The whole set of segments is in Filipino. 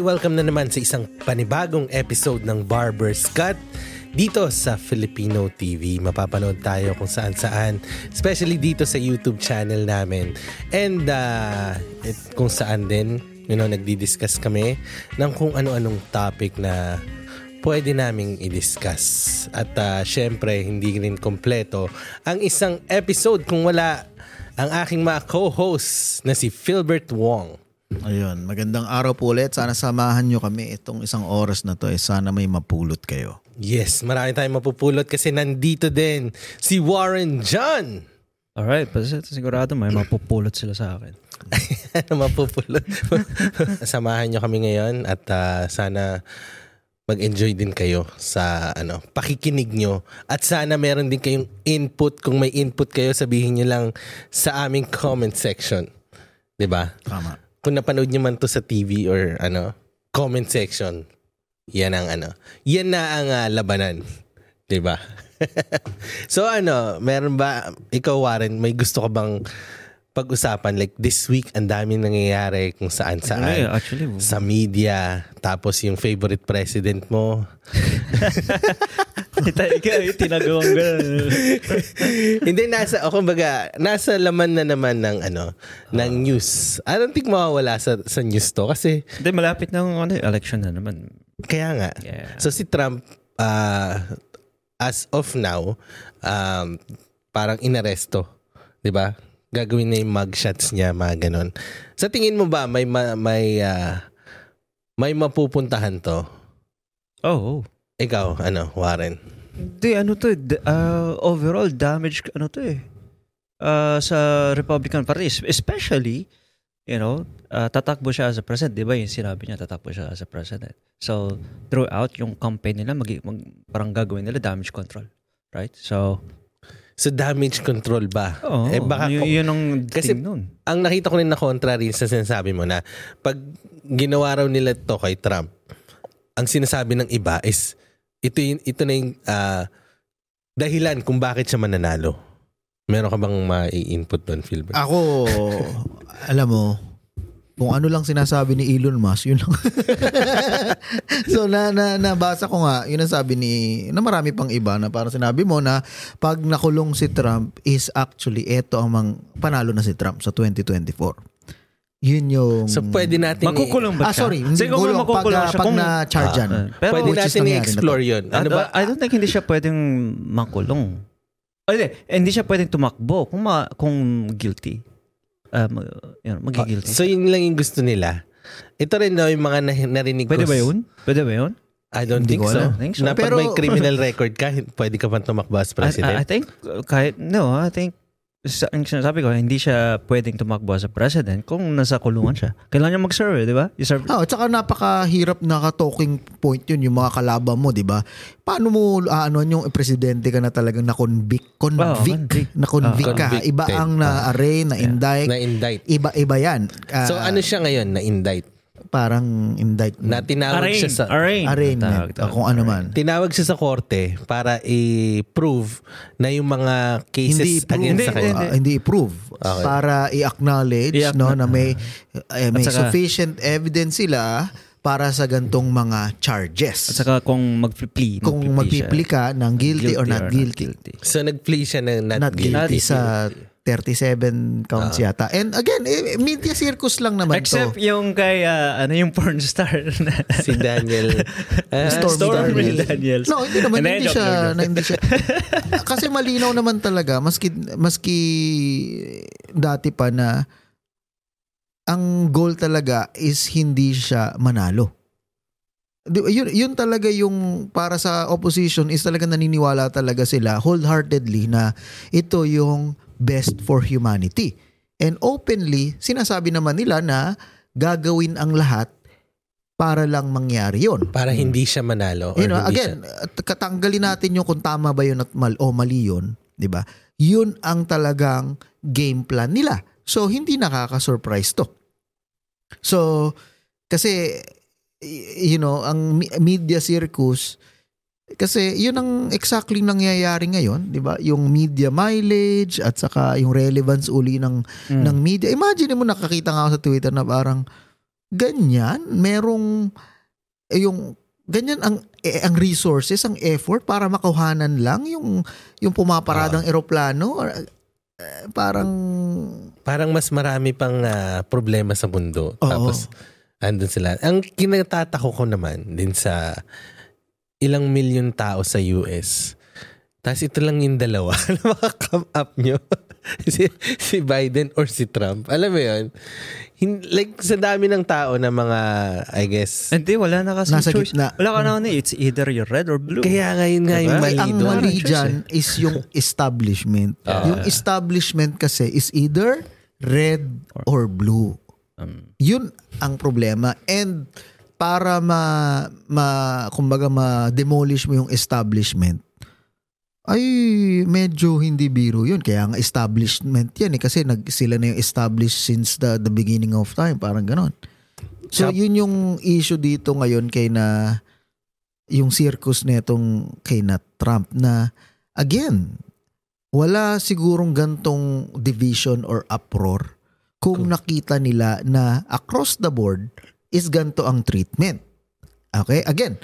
Hi, welcome na naman sa isang panibagong episode ng Barber's Cut dito sa Filipino TV. Mapapanood tayo kung saan saan, especially dito sa YouTube channel namin. And uh, it, kung saan din, you know, nagdi-discuss kami ng kung ano-anong topic na pwede naming i-discuss. At uh, syempre, hindi rin kompleto ang isang episode kung wala ang aking mga co-hosts na si Philbert Wong. Ayun, magandang araw po ulit. Sana samahan nyo kami itong isang oras na to. Eh, sana may mapulot kayo. Yes, marami tayong mapupulot kasi nandito din si Warren John. Alright, basta sigurado may mapupulot sila sa akin. mapupulot? Samahan nyo kami ngayon at uh, sana mag-enjoy din kayo sa ano pakikinig nyo at sana meron din kayong input kung may input kayo sabihin nyo lang sa aming comment section 'di ba Tama. Kung napanood nyo man to sa TV or ano comment section yan ang ano yan na ang uh, labanan 'di ba? So ano meron ba ikaw Warren may gusto ka bang pag-usapan? Like this week ang daming nangyayari kung saan saan Ano actually, sa media tapos yung favorite president mo Ikaw, tinagawang gano'n. hindi nasa o kumbaga nasa laman na naman ng ano ng news I don't think mawawala sa sa news to kasi Hindi, malapit ng ano, election na naman. kaya nga Yeah. so si Trump uh, as of now um, parang inaresto 'di ba gagawin na yung mugshots niya mga ganon sa tingin mo ba may ma- may ah, may mapupuntahan to Oh, oh. Ikaw ano Warren Hindi, ano to, eh, uh, overall damage, ano to eh. Uh, sa Republican Party, es- especially, you know, uh, tatakbo siya as a president. Di ba yung sinabi niya, tatakbo siya as a president. So, throughout yung campaign nila, mag, mag, parang gagawin nila damage control. Right? So, so damage control ba oh, eh baka yun, yun ang Kasi- thing nun. ang nakita ko rin na contrary sa sinasabi mo na pag ginawa raw nila to kay Trump, ang sinasabi ng iba is ito yung, ito na yung ah, dahilan kung bakit siya mananalo. Meron ka bang mai-input doon, Philbert? Ako, alam mo, kung ano lang sinasabi ni Elon Musk, yun lang. so na, na nabasa ko nga, yun ang sabi ni na marami pang iba na parang sinabi mo na pag nakulong si Trump is actually eto ang mang, panalo na si Trump sa 2024. Yun yung so pwede natin Makukulong ba Ah, siya? sorry, hindi Siguro gulong pag, makukulong ah, siya pag kung- na-charge yan. Ah, pero pwede natin i-explore yun. Ano I, ba? I don't think hindi siya pwedeng makulong. Ay, hindi. Hindi siya pwedeng tumakbo kung, ma, kung guilty. Um, yun, magigilty. So yun lang yung gusto nila. Ito rin daw yung mga na- narinig ko. Pwede ba yun? Pwede ba yun? I don't Hindi think so. alam. Think so. Na pag Pero- may criminal record ka, pwede ka pang tumakbo as I, I, I president. think, uh, kahit, no, I think, sa, ang sinasabi ko, hindi siya pwedeng tumakbo sa president kung nasa kulungan siya. Kailangan niya mag-serve, eh, di ba? I-serve. Ah, at saka napakahirap naka-talking point yun yung mga kalaban mo, 'di ba? Paano mo ano yung presidente ka na talagang na-convict, convict, convict. na-convict Ah, ka. convicted. Iba ang na-array, na-indict, Na-indict. iba-iba 'yan. Ah, So ano siya ngayon? Na-indict. Parang indict Na tinawag Arraign. siya sa... Arraign. arraignment, Tawag, tawag. kung ano man. tinawag siya sa korte para i-prove na yung mga cases Hindi prove, against sa Hindi, kanya. hindi. Ah, hindi prove Okay. para i-acknowledge I-acknow- no na may eh, may saka- sufficient evidence sila para sa gantong mga charges. At saka kung mag-plea. kung magpipli ka ng guilty, or not guilty. So nag-plea siya ng not, not guilty, guilty. sa 37 counts yata. And again, eh, media circus lang naman Except to. yung kay, ah, ano yung porn star na si Daniel. Ah, Stormy Stormy Daniels. Daniels. No, hindi naman Hindi, siya, na hindi siya. Kasi malinaw naman talaga maski maski dati pa na ang goal talaga is hindi siya manalo. Yun, yun talaga yung para sa opposition is talaga naniniwala talaga sila wholeheartedly na ito yung best for humanity. And openly, sinasabi naman nila na gagawin ang lahat para lang mangyari yon. para hindi siya manalo. Or You know, again, at katanggalin natin yung kung tama ba yun at mal o mali yun, 'di ba? Yun ang talagang game plan nila. So hindi nakaka-surprise to. So kasi you know, ang media circus kasi yun ang exactly nangyayari ngayon, 'di ba? Yung media mileage at saka yung relevance uli ng Mm. ng media. Imagine mo nakakita nga ako sa Twitter na parang ganyan, merong eh, yung ganyan ang eh, ang resources, ang effort para makuhanan lang yung yung pumaparadang eroplano or, eh, parang Parang mas marami pang ah, problema sa mundo. Oo. Tapos, andun sila. Ang kinatatako ko naman din sa ilang milyon tao sa US. Tapos ito lang yung dalawa na makakam up nyo. si, si Biden or si Trump. Alam mo yun? Hin- like sa dami ng tao na mga, I guess, Hindi, wala na kasi Nasa choice. gitna. Wala ka na ano eh. It's either you're red or blue. kaya ngayon nga yung Diba? mali ang mali dyan is yung establishment. Ah. yung establishment kasi is either red or blue. Um, Yun ang problema. And para ma, ma kumbaga ma-demolish mo yung establishment, ay medyo hindi biro yun. Kaya nga establishment yan eh. Kasi nag, sila na yung established since the, the beginning of time. Parang ganon. So Sap- yun yung issue dito ngayon kay na yung circus netong kay na Trump na again, wala sigurong gantong division or uproar kung nakita nila na across the board is ganto ang treatment. Okay? Again,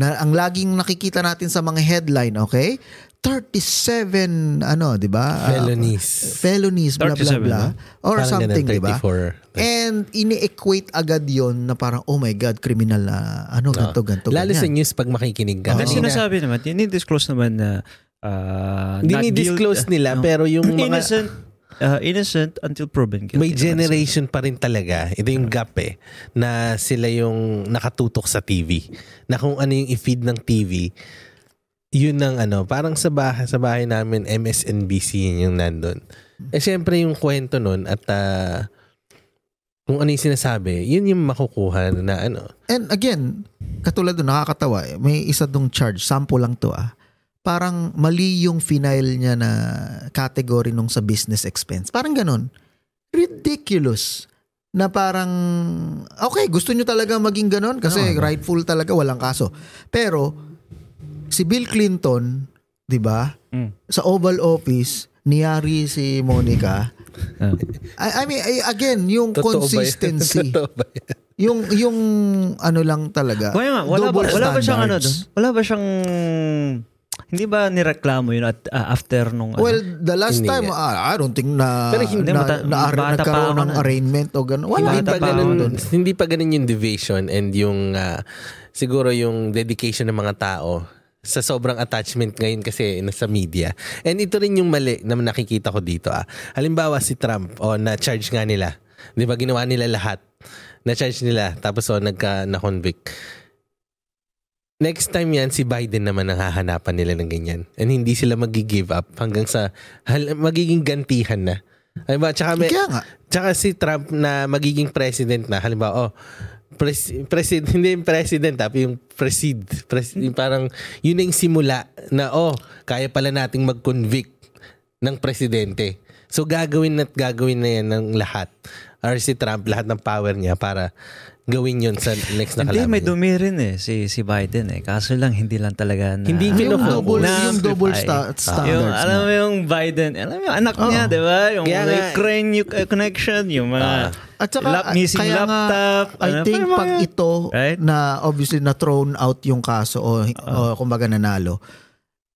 na ang laging nakikita natin sa mga headline, okay? 37 ano, 'di ba? Ah, Felonies. felonies blah blah 37 blah or Parang something, 'di ba? 34. And ini-equate agad 'yon na parang oh my god, criminal na ano ganto ganto. Lalo sa ganyan. news pag makikinig ka. Oo. Kasi sinasabi naman, dinidisclose naman na uh, Dinidisclose nila no. pero yung mga innocent uh, innocent until proven guilty. may naman generation pa rin talaga. Ito yung gap eh. Na sila yung nakatutok sa TV. Na kung ano yung i-feed ng TV, yun ang ano, parang sa bahay, sa bahay namin, MSNBC yun yung nandun. Eh syempre yung kwento nun at ah, kung ano yung sinasabi, yun yung makukuha na ano. And again, katulad doon nakakatawa, eh, may isa dong charge, sample lang to ah. Parang mali yung final niya na category nung sa business expense. Parang ganun. Ridiculous. Na parang, okay, gusto nyo talaga maging ganun kasi Oo. rightful talaga, walang kaso. Pero, si Bill Clinton, di ba, Mm. sa Oval Office, niyari si Monica. Ah. I, I mean, again, yung Totoo ba consistency. Totoo ba yun? Yung yung ano lang talaga. Kaya nga, wala ba, double wala ba siyang ano doon? standards. Wala ba siyang hindi ba nireklamo yun at ah, after nung ano? Well, the last Hindi time, ah, I don't think na, Pero hindi na, mata- na, bata pa nagkaroon ng arraignment o gano'n. Wala. hindi Bata pa pa ganun, hindi pa ganun yung division and yung ah, siguro yung dedication ng mga tao sa sobrang attachment ngayon kasi sa media. And ito rin yung mali na nakikita ko dito. Ah. Halimbawa si Trump, o na-charge nga nila. Di ba ginawa nila lahat? Na-charge nila, tapos o nagka, na-convict. Next time yan, si Biden naman ang hahanapan nila ng ganyan. And hindi sila mag-give up hanggang sa hal- magiging gantihan na. Ba? Tsaka may, Kaya nga. Tsaka si Trump na magiging president na, halimbawa, oh, pres, president, hindi yung president, tapi yung presid, pres, yung parang, yun na yung simula na, oh, kaya pala nating mag-convict ng presidente. So, gagawin at gagawin na yan ng lahat. Or si Trump, lahat ng power niya para gawin yun sa next na Hindi, kalaban may niya. dumi rin eh, si, si Biden eh. Kaso lang, hindi lang talaga na... Hindi Yung pinofocus. double, Na- yung double sta- standards. Yung, alam mo yung Biden, alam mo yung anak niya, Oo. di ba? Yung Kaya may nga- crane yung, uh, connection, yung mga Ah. At saka, lap, missing kaya nga, laptop. I ano, think parang pag mga- ito Right? na obviously na thrown out yung kaso o, o kumbaga nanalo,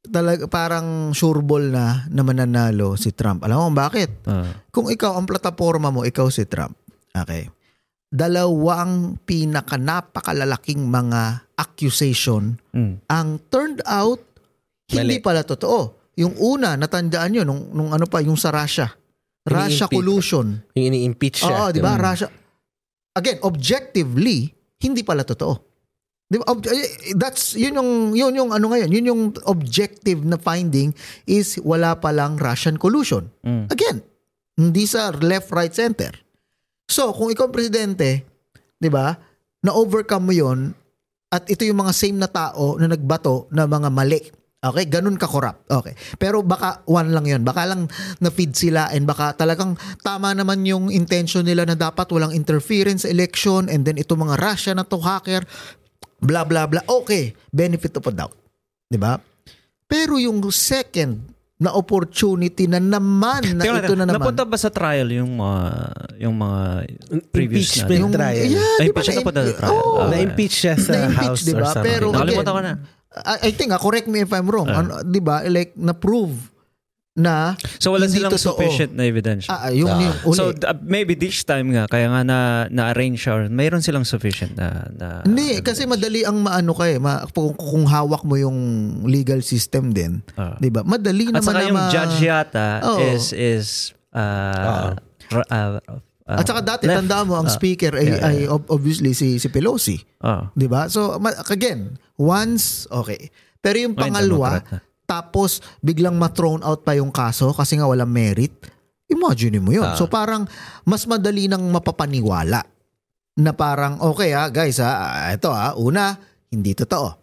talaga parang sureball na na mananalo si Trump. Alam mo bakit? Ah. Kung ikaw ang plataforma mo, ikaw si Trump. Okay. Dalawang pinaka napakalalaking mga accusation Mm. ang turned out hindi Mali. pala totoo. Yung una, natandaan nyo, nung, nung ano pa, yung sa Russia. Russia Ini-impeach. collusion. Yung ini-impeach siya. Oo, di ba? Mm. Russia. Again, objectively, hindi pala totoo. Di ba? Ob- eh, that's, yun yung, yun yung ano ngayon, yun yung objective na finding is wala palang Russian collusion. Mm. Again, hindi sa left, right, center. So, kung ikaw presidente, di ba, na-overcome mo yon at ito yung mga same na tao na nagbato na mga mali. Okay, ganun ka corrupt. Okay. Pero baka one lang yon. Baka lang na-feed sila and baka talagang tama naman yung intention nila na dapat walang interference election and then ito mga Russia na to hacker, blah blah blah. Okay, benefit of a doubt. 'Di ba? Pero yung second na opportunity na naman na Tingnan ito natin, na naman. Napunta ba sa trial yung mga yung mga previous Impeachment na? Yung- trial. Yeah, Ay, di ba impeach na na- punta sa trial. Oo. Ah, Na-impeach siya sa Na-impeach, House diba? or something. Pero- Nakalimutan ko na. I, I think, ah, correct me if I'm wrong. Ah. ano, di ba? Like, na-prove na So wala Hindi silang totoo. sufficient na evidence. ah, yung, Ah. yung uli. So uh, maybe this time nga kaya nga na na-arrange siya, mayroon silang sufficient na, na Hindi, kasi madali ang maano ka eh. Ma, kung, kung hawak mo yung legal system din. Ah. Di ba? Madali At naman saka na yung ma- judge yata Oo. is is uh, ra- uh, uh, At saka dati, left. tandaan mo, ang Ah. speaker ay, Yeah, yeah. ay ob- obviously si, si Pelosi. ah. Di ba? So, ma- again, once, okay. Pero yung Democrat na. Tapos biglang ma-thrown out pa yung kaso kasi nga walang merit, imagine mo yun. Ah. So parang mas madali nang mapapaniwala na parang, okay ha, guys ha, ito ha, una, hindi totoo.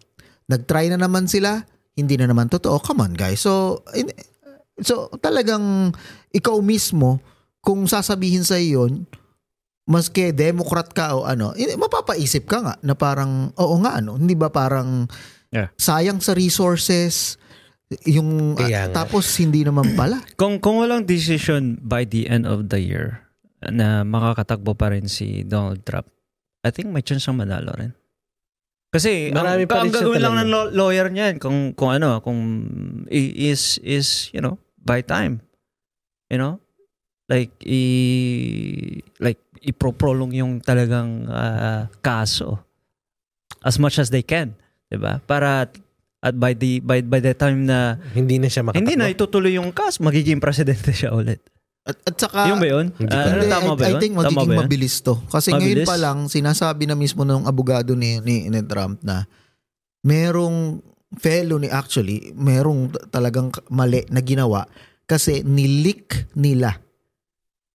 Nag-try na naman sila, hindi na naman totoo. Come on guys. So, in- so talagang ikaw mismo, kung sasabihin sa yun, maski Democrat ka o ano, eh, mapapaisip ka nga na parang, oo nga ano, hindi ba parang Yeah. sayang sa resources, yung Kaya nga. tapos hindi naman pala. Kung kung walang decision by the end of the year na makakatakbo pa rin si Donald Trump, I think may chance siyang manalo rin. Kasi Marami ang, pa rin ang gagawin lang ng law- lawyer niyan kung kung ano, kung is is, you know, by time. You know? Like i like iproprolong yung talagang ah, kaso as much as they can, 'di ba? Para at by the by by the time na Hindi na siya makatakbo. hindi na itutuloy yung kaso, magiging presidente siya ulit. At, at saka, yung ba yun? Hindi hindi, tama I, ba I yun? think Tama magiging ba yun? mabilis to. Kasi ngayon Mabilis? pa lang, sinasabi na mismo ng abogado ni, ni, ni Trump na merong felony actually, merong talagang mali na ginawa kasi nilik nila.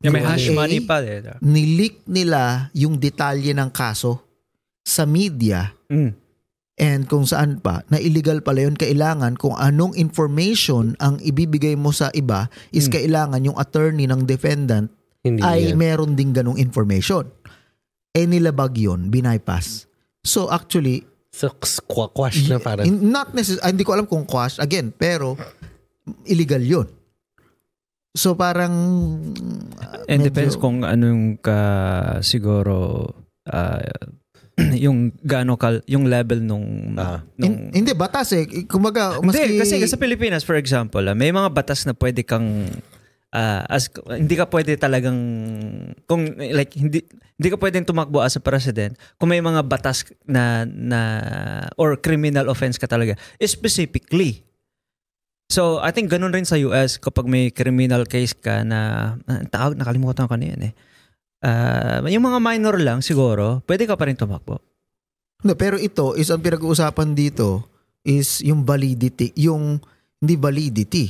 Yung may hash money pa. Eh. Nilik nila yung detalye ng kaso sa media Mm. And kung saan pa na illegal pala yun kailangan kung anong information ang ibibigay mo sa iba is Hmm. kailangan yung attorney ng defendant Hindi ay yan. meron ding ganong information eh nilabag yun bypass so actually So, quash na parang. not necess- ah, hindi ko alam kung quash again pero illegal yun so parang ah, And medyo- depends kung anong ka siguro ah, yung gaano kal yung level nung, Ah. nung Hin- hindi batas eh kumaga maski Hindi, kasi sa Pilipinas, for example, ah, may mga batas na pwede kang ah, as hindi ka pwede talagang kung like hindi hindi ka pwedeng tumakbo as a president kung may mga batas na na or criminal offense ka talaga specifically. So, I think ganun rin sa US kapag may criminal case ka na ang tawag nakalimutan ko na yan eh. Ah, yung mga minor lang siguro, pwede ka pa rin tumakbo. No, pero ito is ang pinag-uusapan dito is yung validity, yung hindi validity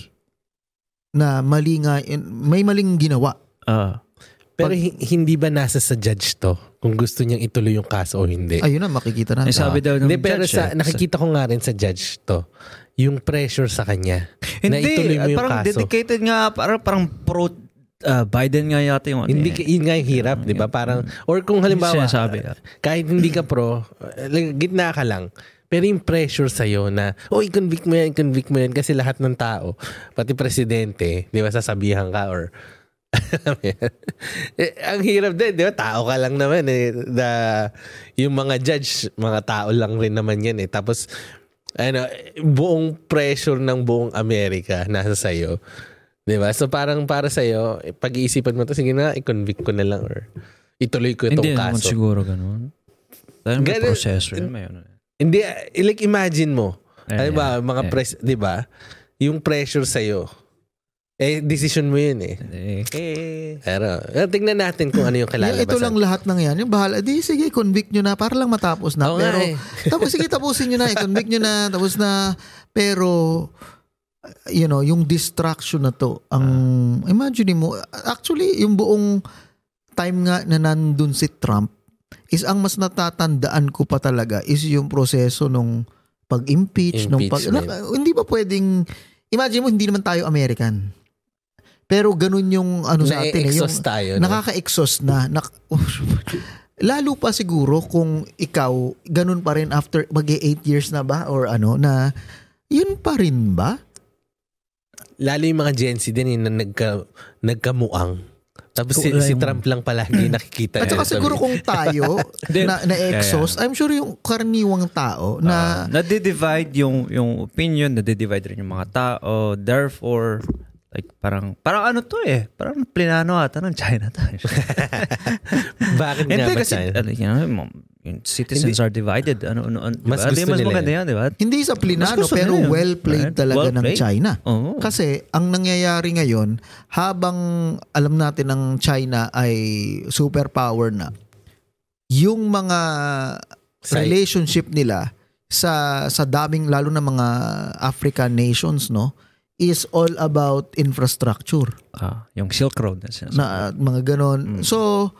na mali nga, may maling ginawa. Ah. Pero hi- hindi ba nasa sa judge to? Kung gusto niyang ituloy yung kaso o hindi? Ayun na, makikita Eh, natin. sabi daw ng Hindi, pero judge, sa, eh, nakikita ko nga rin sa judge to, yung pressure sa kanya. na Hindi, ituloy mo yung parang kaso. dedicated nga, parang, parang pro ah, Biden nga yata yung ano Hindi, eh. yun nga yung hirap, di ba? Parang, or kung halimbawa, Sinasabi, ah. kahit hindi ka pro, like, gitna ka lang, pero yung pressure sa'yo na, oh, i-convict mo yan, i-convict mo yan, kasi lahat ng tao, pati presidente, di ba, sasabihan ka, or, eh, ang hirap din, di ba? Tao ka lang naman eh. The, yung mga judge, mga tao lang rin naman yan eh. Tapos, ano, buong pressure ng buong Amerika nasa sa'yo. Di ba? So parang para sa'yo, eh, pag-iisipan mo to, sige na, i-convict ko na lang or ituloy ko itong Hindi kaso. siguro ganun. Dahil may Ganun- proseso yun. May ano. Hindi, like imagine mo, Eh, ano ba, yeah, mga yeah. press, di ba? Yung pressure sa'yo, eh, decision mo yun eh. Eh, eh, Pero, tingnan natin kung ano yung Yung kalalabasan. ito lang lahat ng yan. Yung bahala, di sige, convict nyo na para lang matapos na. Nga pero, eh. tapos sige, tapusin nyo na, i-convict nyo na, tapos na. Pero, you know, yung distraction na to, ang, imagine mo, actually, yung buong time nga na nandun si Trump, is ang mas natatandaan ko pa talaga is yung proseso nung pag-impeach, nung pag, na- hindi ba pwedeng, imagine mo, hindi naman tayo American. Pero ganun yung ano sa atin eh, yung, tayo. no? Nakaka-exhaust na. Nak- Lalo pa siguro kung ikaw, ganun pa rin after mag 8 years na ba or ano, na yun pa rin ba? Lalo yung mga Gen Z din yung na nagka, nagkamuang. Tapos si, si Trump lang palagi nakikita. At saka niya. siguro kung tayo na, na exos, I'm sure yung karaniwang tao na Uh, nade-divide yung yung opinion, nade-divide rin yung mga tao. Therefore, like parang parang ano to eh, parang plinano ata ng China to. Bakit nga Hindi ba kasi tayo? ano, you know, citizens are divided. Ano ano, ano Mas diba? gusto mas nila maganda yun. yan, di ba? hindi sa plinano pero well played Right? talaga ng Well-played. China. Oo. Kasi ang nangyayari ngayon, habang alam natin ang China ay superpower na, yung mga relationship nila sa sa daming lalo na mga African nations no is all about infrastructure Ah, yung Silk Road na na mga ganon. So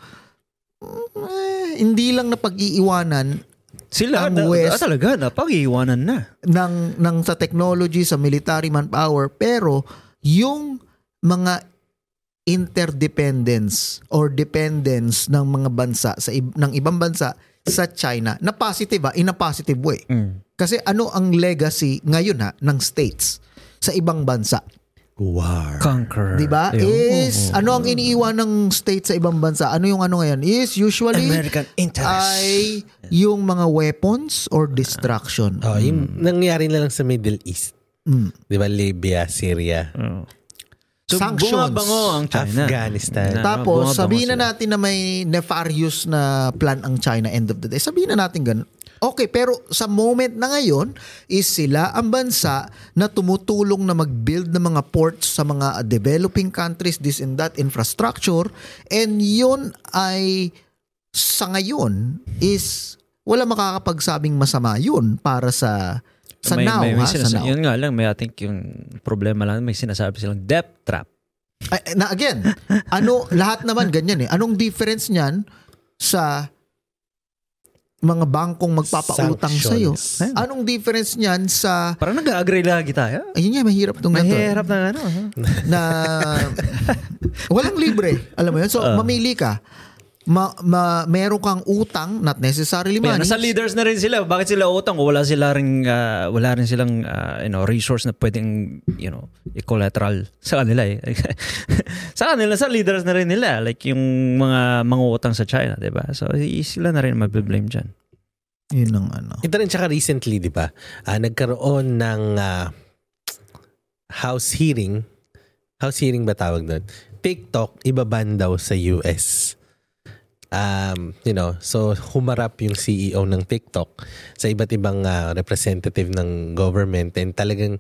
mm, eh, hindi lang na pag-iiwanan Sila ang na, West- ah, talaga napag-iwanan na. ng ng sa technology sa military manpower pero yung mga interdependence or dependence ng mga bansa sa ng ibang bansa sa China na positive ah, in a positive way. Kasi ano ang legacy ngayon ha ng states sa ibang bansa? War. Conquer. 'Di ba? Ayun. Is ano ang iniiwan ng state sa ibang bansa? Ano yung ano ngayon? Is usually American interest. ay yung mga weapons or destruction. Oh, yung nangyari na lang sa Middle East. Mm. 'Di ba? Libya, Syria, Oh. So, Sanctions. bumabango ang China. Afghanistan. Na- Tapos sabihin na natin na may nefarious na plan ang China end of the day. Sabihin na natin ganun. Okay, pero sa moment na ngayon is sila ang bansa na tumutulong na mag-build ng mga ports sa mga developing countries, this and that infrastructure. And yun ay sa ngayon is wala makakapagsabing masama yun para sa sa may, now may, may ha, sa sinasa- now. Yun nga lang, may I think yung problema lang, may sinasabi silang debt trap. Ay, na again, ano lahat naman ganyan eh. Anong difference niyan sa mga bangkong magpapautang sa iyo? Anong difference niyan sa Parang nag-agree lagi tayo. ayun nga mahirap tong ganito. Mahirap na ano. ha? na walang libre. Alam mo yun? So Ah. mamili ka. Ma, ma, meron kang utang, not necessarily money. nasa leaders na rin sila. Bakit sila utang? Wala sila ring ah, wala rin silang ah, you know, resource na pwedeng you know, i-collateral sa kanila eh. sa kanila sa leaders na rin nila like yung mga mga utang sa China, 'di ba? So sila na rin mabiblame diyan. Yun ang ano. Ito rin tsaka recently, di ba? Ah, nagkaroon ng ah, house hearing. House hearing ba tawag doon? TikTok, ibaban daw sa US. Um, you know, so humarap yung CEO ng TikTok sa iba't ibang ah, representative ng government and talagang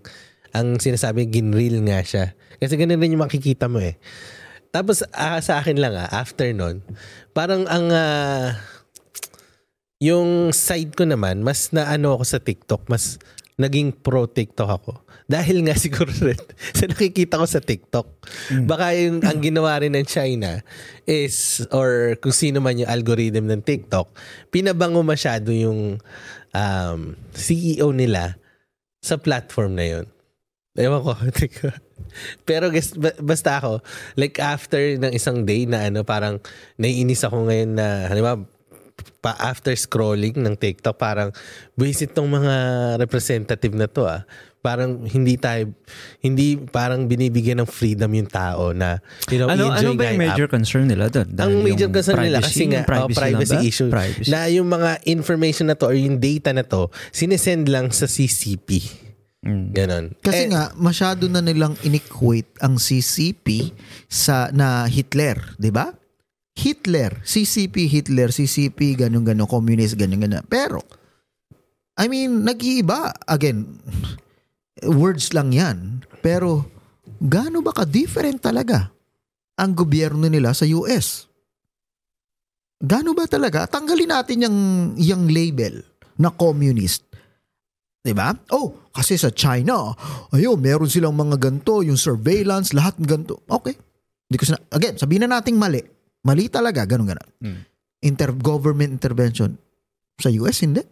ang sinasabi, ginreal nga siya. Kasi ganun rin yung makikita mo eh. Tapos ah, sa akin lang ah, after nun, parang ang ah, yung side ko naman, mas naano ako sa TikTok, mas naging pro TikTok ako. Dahil nga siguro rin, sa nakikita ko sa TikTok, baka yung ang ginawa rin ng China is, or kung sino man yung algorithm ng TikTok, pinabango masyado yung um, CEO nila sa platform na yun. Ewan ko. Pero guess, ba- basta ako, like after ng isang day na ano, parang naiinis ako ngayon na, halimbawa, pa after scrolling ng TikTok, parang visit tong mga representative na to ah. Parang hindi tayo, hindi parang binibigyan ng freedom yung tao na, you know, Ano ano ba yung major app. concern nila doon? Ang major concern nila kasi nga privacy, privacy lang ba? issue Privacy. na yung mga information na to or yung data na to sinesend lang sa CCP. Mm. Ganon. Kasi Eh, nga masyado na nilang inequate ang CCP sa na Hitler, 'di ba? Hitler, CCP, Hitler, CCP, ganun ganun, communist, ganun ganun. Pero I mean, nag-iiba again. Words lang 'yan. Pero gaano ba ka-different talaga ang gobyerno nila sa US? Gaano ba talaga? Tanggalin natin yung yung label na communist. 'Di ba? Oh, kasi sa China, ayo, meron silang mga ganto, yung surveillance, lahat ganto. Okay. Hindi ko sina- again, sabihin na nating mali. Mali talaga, ganun ganun. Hmm. Inter-government intervention. Sa US, hindi.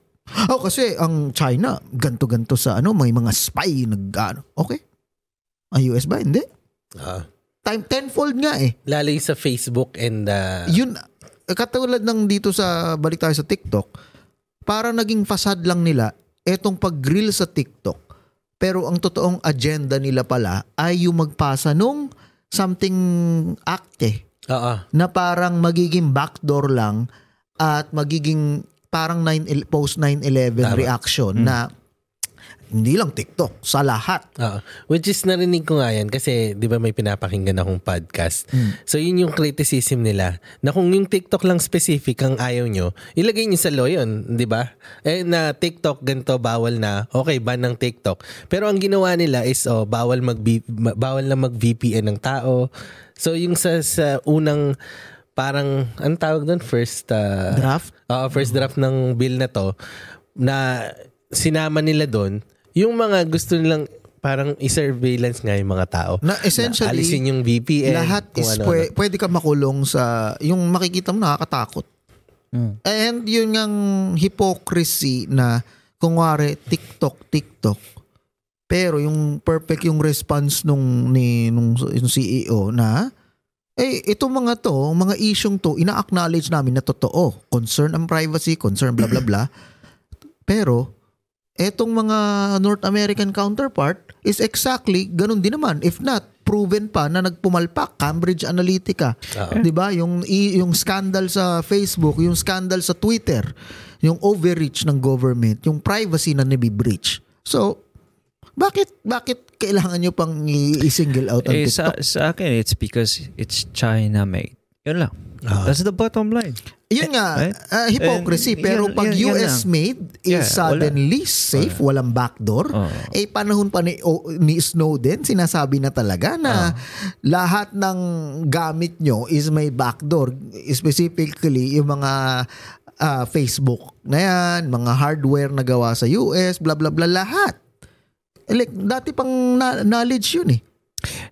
Oh, kasi ang China, ganto-ganto sa ano, may mga spy nag ano. Okay. Ang US ba? Hindi. ah, Time tenfold nga eh. lalo yung sa Facebook and uh, Yun, katulad ng dito sa, balik tayo sa TikTok, para naging fasad lang nila, etong pag-grill sa TikTok, pero ang totoong agenda nila pala ay yung magpasa nung something act eh, Oo. na parang magiging backdoor lang at magiging parang 9 post 9/11 Tama. reaction na hindi lang TikTok, sa lahat. Oo. Which is narinig ko nga yan kasi di ba may pinapakinggan akong podcast. So yun yung criticism nila na kung yung TikTok lang specific ang ayaw nyo, ilagay nyo sa law yun, di ba? Eh na TikTok ganito bawal na, okay ban ng TikTok. Pero ang ginawa nila is oh, bawal mag bawal na mag VPN ng tao. So yung sa, sa unang parang ang tawag doon first uh, Draft? Oo, first draft ng bill na to na sinama nila doon yung mga gusto nilang parang i-surveillance nga yung mga tao. Na essentially, alisin yung VPN. lahat is ano-ano. pwe- pwede ka makulong sa yung makikita mo nakakatakot. Mm. And yun ang hypocrisy na kung wari TikTok, TikTok. Pero yung perfect yung response nung ni nung, yung CEO na eh ito mga to, mga isyong to ina-acknowledge namin na totoo. Concern ang privacy, concern blah blah blah. Pero etong mga North American counterpart is exactly ganun din naman. If not, proven pa na nagpumalpak Cambridge Analytica. Oo. 'Di ba? Yung yung scandal sa Facebook, yung scandal sa Twitter, yung overreach ng government, yung privacy na nabi-breach. So, bakit bakit kailangan nyo pang i-single out ang Eh, sa, TikTok? sa akin, it's because it's China made. Yun lang. Ah. That's the bottom line. Yun nga, Right? ah, hypocrisy. And pero yan- pag yan US made is Yeah, suddenly safe, walang backdoor. Oo. Eh panahon pa ni, o- ni Snowden, sinasabi na talaga na lahat ng gamit nyo is may backdoor. Specifically, yung mga ah, Facebook na yan, mga hardware na gawa sa US, bla bla bla, lahat. Eh, Like, dati pang na- knowledge yun eh.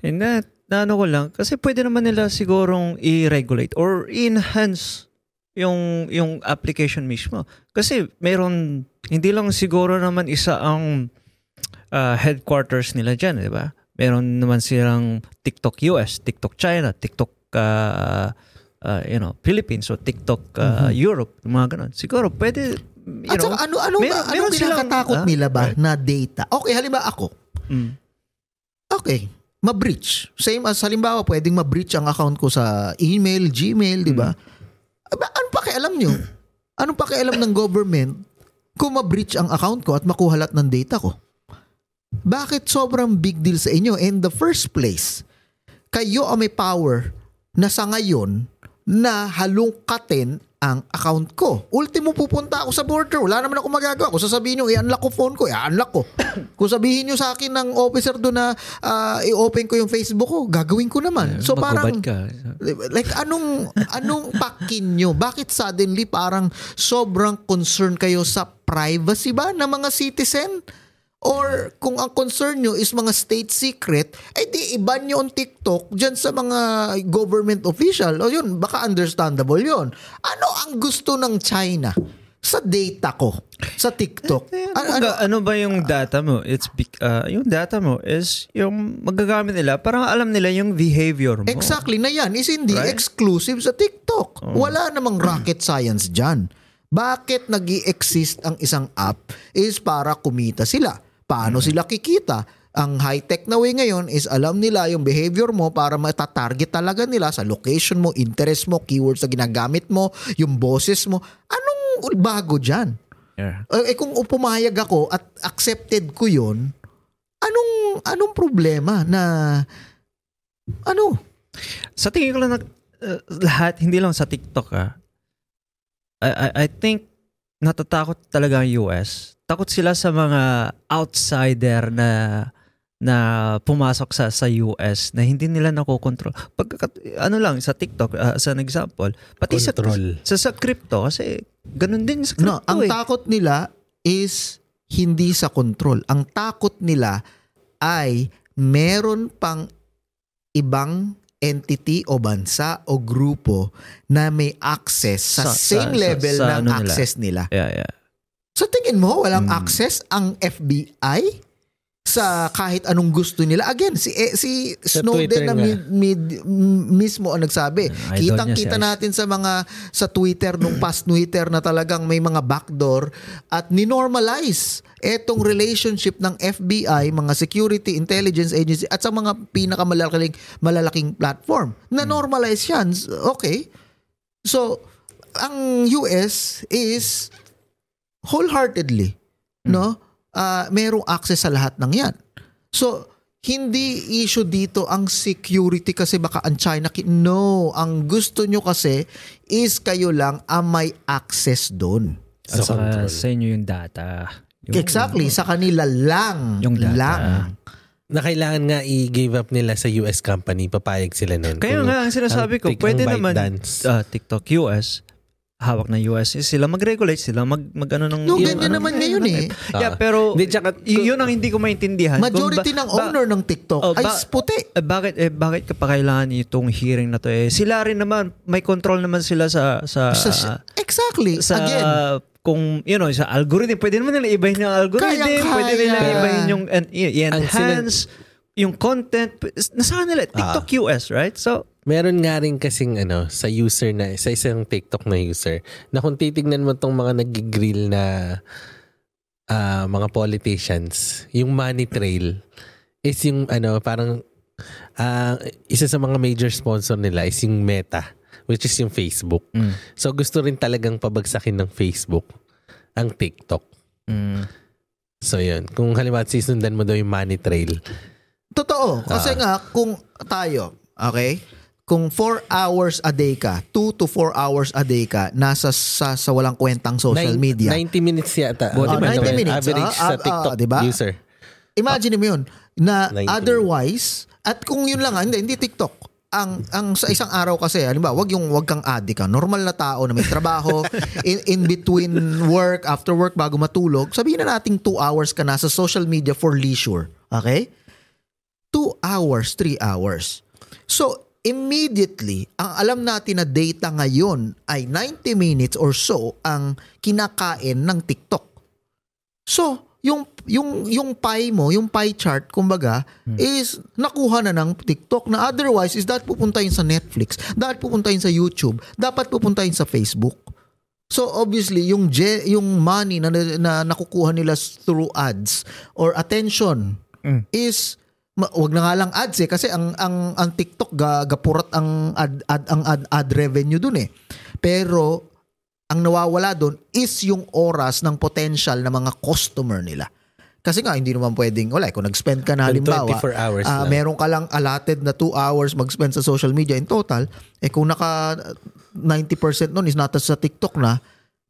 And that, na ano ko lang, kasi pwede naman nila sigurong i-regulate or enhance yung yung application mismo. Kasi meron, hindi lang siguro naman isa ang ah, headquarters nila dyan, di ba? Meron naman silang TikTok US, TikTok China, TikTok ah, ah, you know, Philippines o TikTok ah, Europe, mga ganun. Siguro pwede, you At know, saka ano, ano, meron- ano meron silang- pinakatakot ah, nila ba right. na data? Okay, halimbawa ako, mm, Okay, ma-breach. Same as halimbawa, pwedeng ma-breach ang account ko sa email, Gmail, di ba? Aba, ano pakialam nyo? Anong pakialam ng government kung ma-breach ang account ko at makuha lahat ng data ko? Bakit sobrang big deal sa inyo? In the first place, kayo ang may power na sa ngayon na halungkatin ang account ko. Ultimo pupunta ako sa border. Wala naman ako magagawa. Kung sasabihin nyo, i-unlock ko phone ko, i-unlock ko. Kung sabihin nyo sa akin ng officer doon na ah, i-open ko yung Facebook ko, gagawin ko naman. So magubad parang, ka. like anong, anong pakin nyo? Bakit suddenly parang sobrang concern kayo sa privacy ba ng mga citizen? Or kung ang concern nyo is mga state secret, eh di iban nyo ang TikTok dyan sa mga government official. O yun, baka understandable yun. Ano ang gusto ng China sa data ko sa TikTok? Eh, Ano- ano, ano ba yung data mo? It's uh, yung data mo is yung magagamit nila parang alam nila yung behavior mo. Exactly na yan is hindi Right? exclusive sa TikTok. Wala namang rocket science dyan. Bakit nag exist ang isang app is para kumita sila. Paano sila kikita? Ang high-tech na way ngayon is alam nila yung behavior mo para matatarget talaga nila sa location mo, interest mo, keywords na ginagamit mo, yung boses mo. Anong bago dyan? Yeah. Eh, eh, kung pumayag ako at accepted ko yun, anong anong problema na ano? Sa tingin ko lang nag- uh, lahat hindi lang sa TikTok ah. I, I I think natatakot talaga ang US. Takot sila sa mga outsider na na pumasok sa sa US na hindi nila nakokontrol. Pag ano lang sa TikTok ah, as an example, pati sa, Control. sa sa crypto kasi ganun din sa No, crypto ang eh. takot nila is hindi sa control. Ang takot nila ay meron pang ibang entity o bansa o grupo na may access sa, Sa- same sa- sa- level sa ng ano nila. access nila. Yeah, yeah. So tingin mo walang Hmm. access ang FBI sa kahit anong gusto nila. Again, si eh, si Sa Snowden Twitter na mid, mid- mismo ang nagsabi. Kitang-kita si natin sa mga sa Twitter nung past Twitter na talagang may mga backdoor at ninormalize etong relationship ng FBI, mga security intelligence agency at sa mga pinakamalalaking malalaking platform. Na normalize yan. Okay. So, ang US is wholeheartedly, no? Uh, merong access sa lahat ng yan. So, hindi issue dito ang security kasi baka ang China. ki- No, ang gusto nyo kasi is kayo lang ang may access doon. At Sa control. sa inyo yung data. Yung, Exactly, sa kanila lang. Yung data. Lang. Na kailangan nga i-give up nila sa US company, papayag sila nun. Kaya Kung nga, ang sinasabi ko, pwede naman ah, TikTok US, hawak ng US, is sila mag-regulate, sila mag, mag ano ng... No, ganyan ano, naman ngayon eh. Yeah, Ah. pero Hindi, tsaka- yun ang hindi ko maintindihan. Majority ba- ng ba- owner ng TikTok Oh, ay ba- puti. Eh, bakit eh bakit ka pa kailangan itong hearing na to eh sila rin naman may control naman sila sa sa Sa- exactly. sa Again, kung you know sa algorithm pwede naman nila ibahin yung algorithm Kayang-kaya. pwede nila ibahin yung and, i- Ang enhance yung content nasa kanila TikTok US right so Meron nga rin kasing ano, sa user na, sa isang TikTok na user, na kung titignan mo tong mga nagigrill na ah, mga politicians, yung money trail is yung ano, parang ah, isa sa mga major sponsor nila is yung Meta, which is yung Facebook. mm, So gusto rin talagang pabagsakin ng Facebook ang TikTok. mm, So yun, kung halimbawa sisundan mo daw yung money trail, Totoo. Kasi Ah. nga, kung tayo, okay? Kung 4 hours a day ka, 2 to 4 hours a day ka, nasa sa, sa walang kwentang social Nine- media. 90 minutes yata. Oh, ba 90 naman? minutes. Average ah, sa ah, TikTok ah, diba? user. Imagine mo yun, na 90. otherwise, at kung yun lang, ah, hindi, hindi TikTok. Ang ang sa isang araw kasi, halimbawa, wag yung wag kang addict ka. Normal na tao na may trabaho, in, in between work, after work, bago matulog, sabihin na nating 2 hours ka na sa social media for leisure. Okay? 2 hours, 3 hours. So, immediately, ang alam natin na data ngayon ay 90 minutes or so ang kinakain ng TikTok. So, yung yung yung pie mo, yung pie chart kumbaga is nakuha na ng TikTok na otherwise is dapat pupuntahin sa Netflix, dapat pupuntahin sa YouTube, dapat pupuntahin sa Facebook. So obviously yung je, yung money na, na nakukuha nila through ads or attention Mm. is ma, wag na nga lang ads eh kasi ang ang ang TikTok ga, gapurat ang ad, ad ang ad, ad revenue dun eh. Pero ang nawawala doon is yung oras ng potential na mga customer nila. Kasi nga, hindi naman pwedeng, wala, kung nag-spend ka na halimbawa, 24 hours lang. meron ka lang allotted na 2 hours mag-spend sa social media in total, eh kung naka 90% nun is nata sa TikTok na,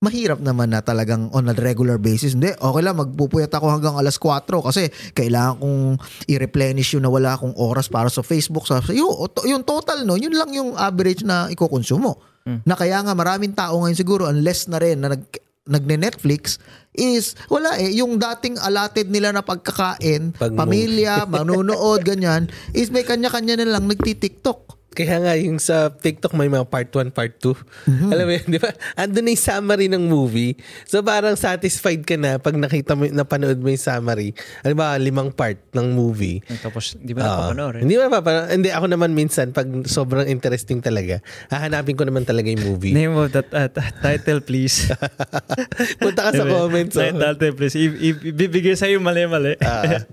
mahirap naman na talagang on a regular basis. Hindi, okay lang, magpupuyat ako hanggang alas 4 kasi kailangan kong i-replenish yung nawala akong oras para sa Facebook. Sa, yung, yung total no, yun lang yung average na ikokonsumo. Na kaya nga maraming tao ngayon siguro, unless na rin na nag, nagne-Netflix, is wala eh, yung dating allotted nila na pagkakain, Pag- pamilya, manunood, ganyan, is may kanya-kanya na lang nagti-TikTok. Kaya nga yung sa TikTok may mga part 1, part 2. Mhm. Alam mo yun, di ba? Andun na yung summary ng movie. So parang satisfied ka na pag nakita mo, napanood mo yung summary. Alam ba, limang part ng movie. tapos di ba Oo. napapanoorin Hindi ba napapanood? Hindi, ako naman minsan, pag sobrang interesting talaga, hahanapin ko naman talaga yung movie. name of that uh, title please Punta ka sa comments. oh. title please I- i- ibibigay sa'yo mali-mali Ah.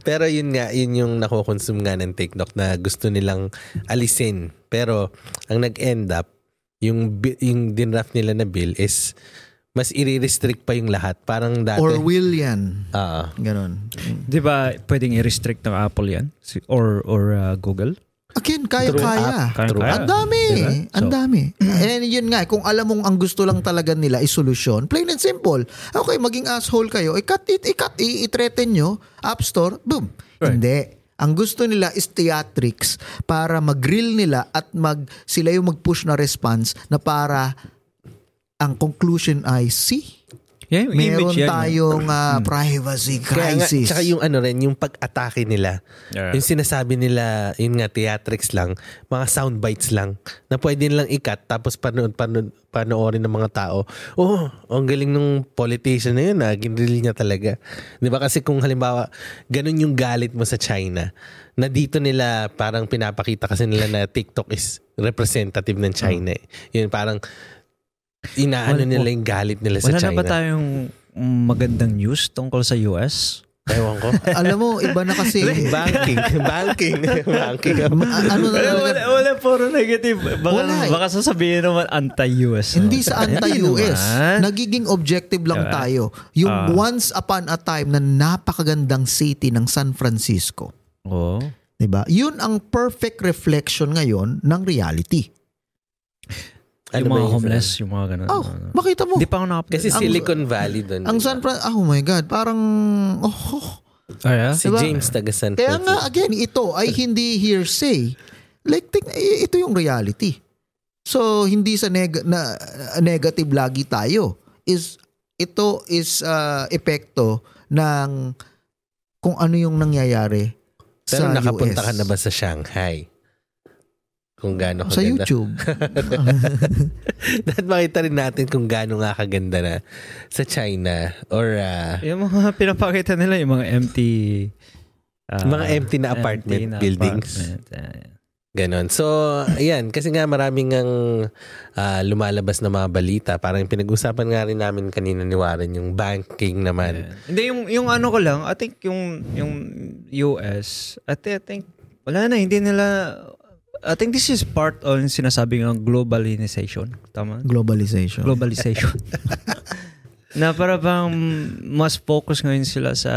pero yun nga, yun yung nakokonsume nga ng TikTok na gusto nilang alisin. Pero ang nag-end up, yung, bi- yung dinraft nila na bill is mas i-restrict pa yung lahat. Parang dati. Or will yan. Ah. Ganon. Di ba pwedeng i-restrict ng Apple yan? Or or uh, Google? Again, kaya-kaya. Kaya-. Ang dami. Diba? Ang So- dami. And yun nga, kung alam mong ang gusto lang talaga nila is solusyon, plain and simple. Okay, maging asshole kayo, i-cut it, i-cut, i-threaten nyo, App Store, boom. Right. Hindi. Ang gusto nila is theatrics para mag-grill nila at mag sila yung mag-push na response na para ang conclusion ay, see, Yeah, meron image yan. Tayong ah, privacy Kaya nga, crisis. tsaka yung ano rin, yung pag-atake nila. Yeah. Yung sinasabi nila, yun nga, theatrics lang, mga sound bites lang, na pwede nilang ikat, tapos panood, panood, panoorin ng mga tao. Oh, ang galing ng politician na yun, ah, ginril niya talaga. Di ba kasi kung halimbawa, ganun yung galit mo sa China, na dito nila parang pinapakita kasi nila na TikTok is representative ng China. eh. Yun parang, inaano Wala- nila yung galit nila sa Wala China. na ba tayong magandang news tungkol sa US. Ewan ko. Alam mo, iba na kasi. banking. banking. banking. Ma- ano na Wala, talaga, wala, wala puro negative. Baka, Wala eh. baka sasabihin naman anti-US. Hindi sa anti-US. Nagiging objective lang Diba? tayo. Yung Ah. once upon a time na napakagandang city ng San Francisco. Oo. 'Di ba? Yun ang perfect reflection ngayon ng reality. Ano yung mga yun? homeless, yung mga ganun. Oh, Ano. makita mo. Hindi pa ako nakapag- Kasi Ang- Silicon Valley doon. Ang San Fran oh my god, parang oh, Ah, yeah? Si Diba? James taga San Kaya nga again, ito ay hindi hearsay. Like eh, ito yung reality. So hindi sa neg- na, negative lagi tayo. Is ito is uh, epekto ng kung ano yung nangyayari Pero sa nakapunta US. ka na ba sa Shanghai? Kung gaano Sa kaganda. YouTube. Dapat makita rin natin kung gaano nga kaganda na sa China or ah, Yung mga pinapakita nila, yung mga empty... ah, Mga empty na apartment na buildings. apartment. Ah, ganon. So, ayan. Kasi nga maraming ang ah, lumalabas na mga balita. Parang pinag-usapan nga rin namin kanina ni Warren yung banking naman. yeah. Hindi, yung, yung ano ko lang, I think yung, yung US, I think, I think wala na, hindi nila... I think this is part on sinasabi ng globalization. Tama? Globalization. globalization. na para bang mas focus ngayon sila sa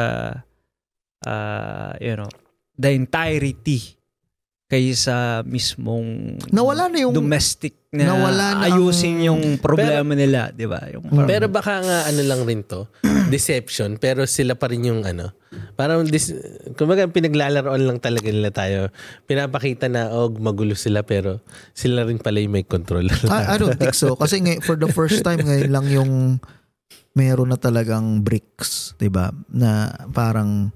uh, you know, the entirety kaysa mismong Nawala na yung domestic na nawala na ayusin ang- yung problema nila, 'di ba? Yung parang- Pero baka nga ano lang rin to, deception, pero sila pa rin yung ano, parang dis, kumbaga pinaglalaroan lang talaga nila tayo. Pinapakita na, oh, magulo sila, pero sila rin pala yung may control. I, I don't think so. Kasi ngay- for the first time ngayon lang yung meron na talagang BRICS, 'di ba? Na parang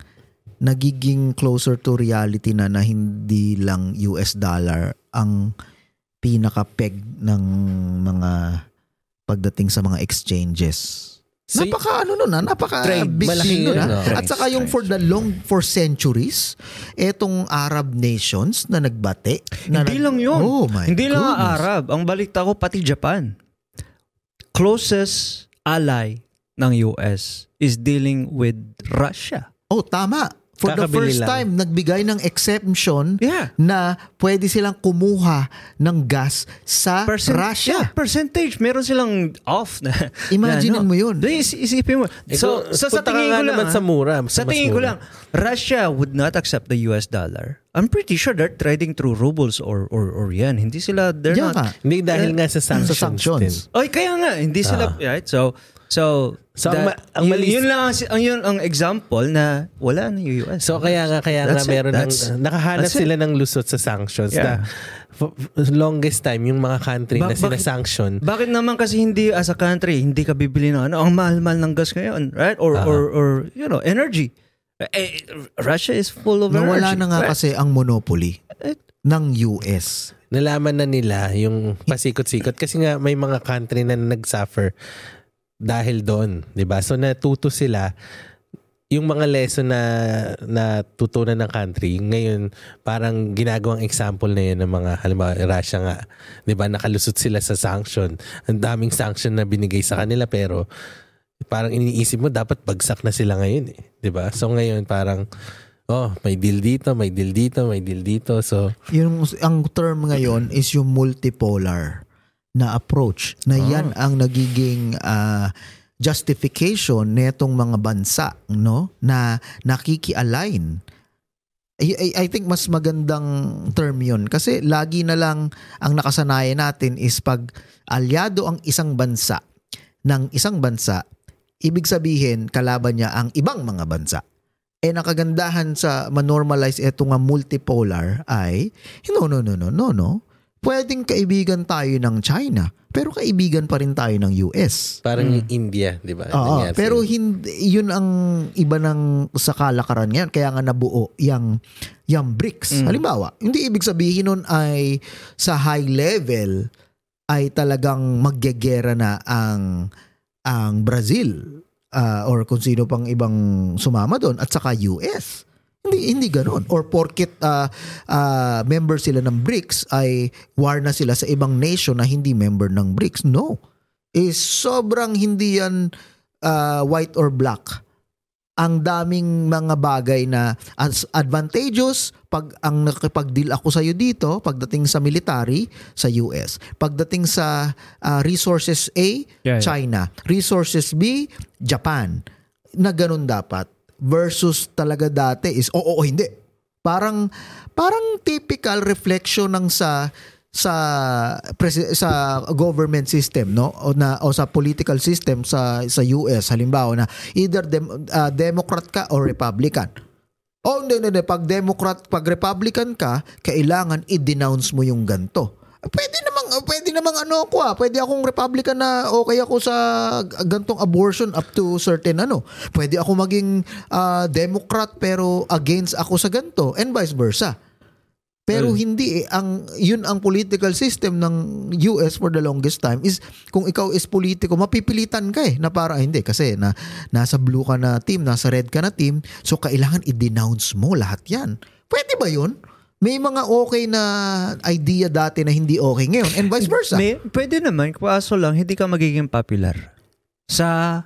nagiging closer to reality na na hindi lang US dollar ang pinaka-peg ng mga pagdating sa mga exchanges. So, napaka ano nun ah, napaka Trade, big nun yun, ah. no? At saka yung for the long, for centuries, etong Arab nations na nagbate. Na Hindi nag- lang yun. Oh my Hindi lang goodness. Arab. Ang balita ko, pati Japan. Closest ally ng US is dealing with Russia. Oh, tama. For the Kakabili first lang. time, nagbigay ng exemption Yeah. na pwede silang kumuha ng gas sa Percent- Russia. Yeah, percentage. Meron silang off na. Imagine na, mo yun. Is- isipin mo. So, so sa tingin ko lang, naman ah, sa mura. sa mas tingin ko mura. lang, Russia would not accept the US dollar. I'm pretty sure they're trading through rubles or or, or yan. Hindi sila, they're Yeah not. Hindi dahil nga sa sanctions, Sa sanctions. din. Oy, kaya nga, hindi sila, right? So, so, So, ang ma- ang yun, mali- yun lang ang, ang, yun ang example na wala na yung US. So kaya nga kaya nga That's it. meron ng nakahanap that's it. sila ng lusot sa sanctions Yeah. na for, longest time yung mga country Ba- na bakit- sina-sanction Bakit naman kasi hindi as a country, hindi ka bibili ng ano, ang mahal-mahal ng gas ngayon, right? Or, Ah. or, or, you know, energy. Eh, Russia is full of Nawala energy. na nga right? kasi ang monopoly ng US. nalaman na nila yung pasikot-sikot kasi nga may mga country na nag-suffer dahil doon, 'di ba? So natuto sila. Yung mga lesson na natutunan ng country ngayon parang ginagawang example na yun ng mga halimbawa Russia nga 'di ba? Nakalusot sila sa sanction. Ang daming sanction na binigay sa kanila pero parang iniisip mo dapat bagsak na sila ngayon eh. 'di ba? So ngayon parang oh may deal dito may deal dito may deal dito. So Yung ang term ngayon is yung multipolar na approach na yan ang nagiging ah, justification netong mga bansa no na nakiki-align. I, I, I think mas magandang term yun. Kasi lagi na lang ang nakasanayan natin is pag alyado ang isang bansa ng isang bansa ibig sabihin kalaban niya ang ibang mga bansa. Eh nakagandahan sa manormalize eto nga multipolar ay no no no no no no pwedeng kaibigan tayo ng China pero kaibigan pa rin tayo ng US Parang yung India, di ba? Oo, Nangyari pero hindi yun ang iba ng sa kalakaran ngayon kaya nga nabuo yung yung BRICS. Mm. Halimbawa, hindi ibig sabihin nun ay sa high level ay talagang magyegera na ang ang Brazil ah, or kung sino pang ibang sumama doon at saka US. Hindi hindi ganoon. Or porket ah, ah, member sila ng BRICS ay war na sila sa ibang nation na hindi member ng BRICS. No is sobrang hindi yan uh, white or black. Ang daming mga bagay na as advantageous pag ang nakipag-deal ako sa iyo dito pagdating sa military sa US. Pagdating sa uh, resources A, Yeah, yeah. China. Resources B, Japan. Na ganun dapat versus talaga dati is oo o hindi. Parang parang typical reflection ng sa sa sa government system no o na o sa political system sa sa US halimbawa na either dem- ah, Democrat ka or Republican. Oh, hindi, hindi, hindi. Pag Democrat, pag Republican ka, kailangan i-denounce mo yung ganto. Pwede namang, pwede namang ano ko ah. Pwede akong Republican na okay ako sa gantong abortion up to certain ano. Pwede ako maging ah, Democrat pero against ako sa ganto and vice versa. Pero Well- hindi eh. Ang, yun ang political system ng US for the longest time is kung ikaw is politiko, mapipilitan ka eh. Na para hindi kasi na, nasa blue ka na team, nasa red ka na team. So kailangan i-denounce mo lahat yan. Pwede ba yun? May mga okay na idea dati na hindi okay ngayon and vice versa. May, pwede naman, kaso lang, hindi ka magiging popular sa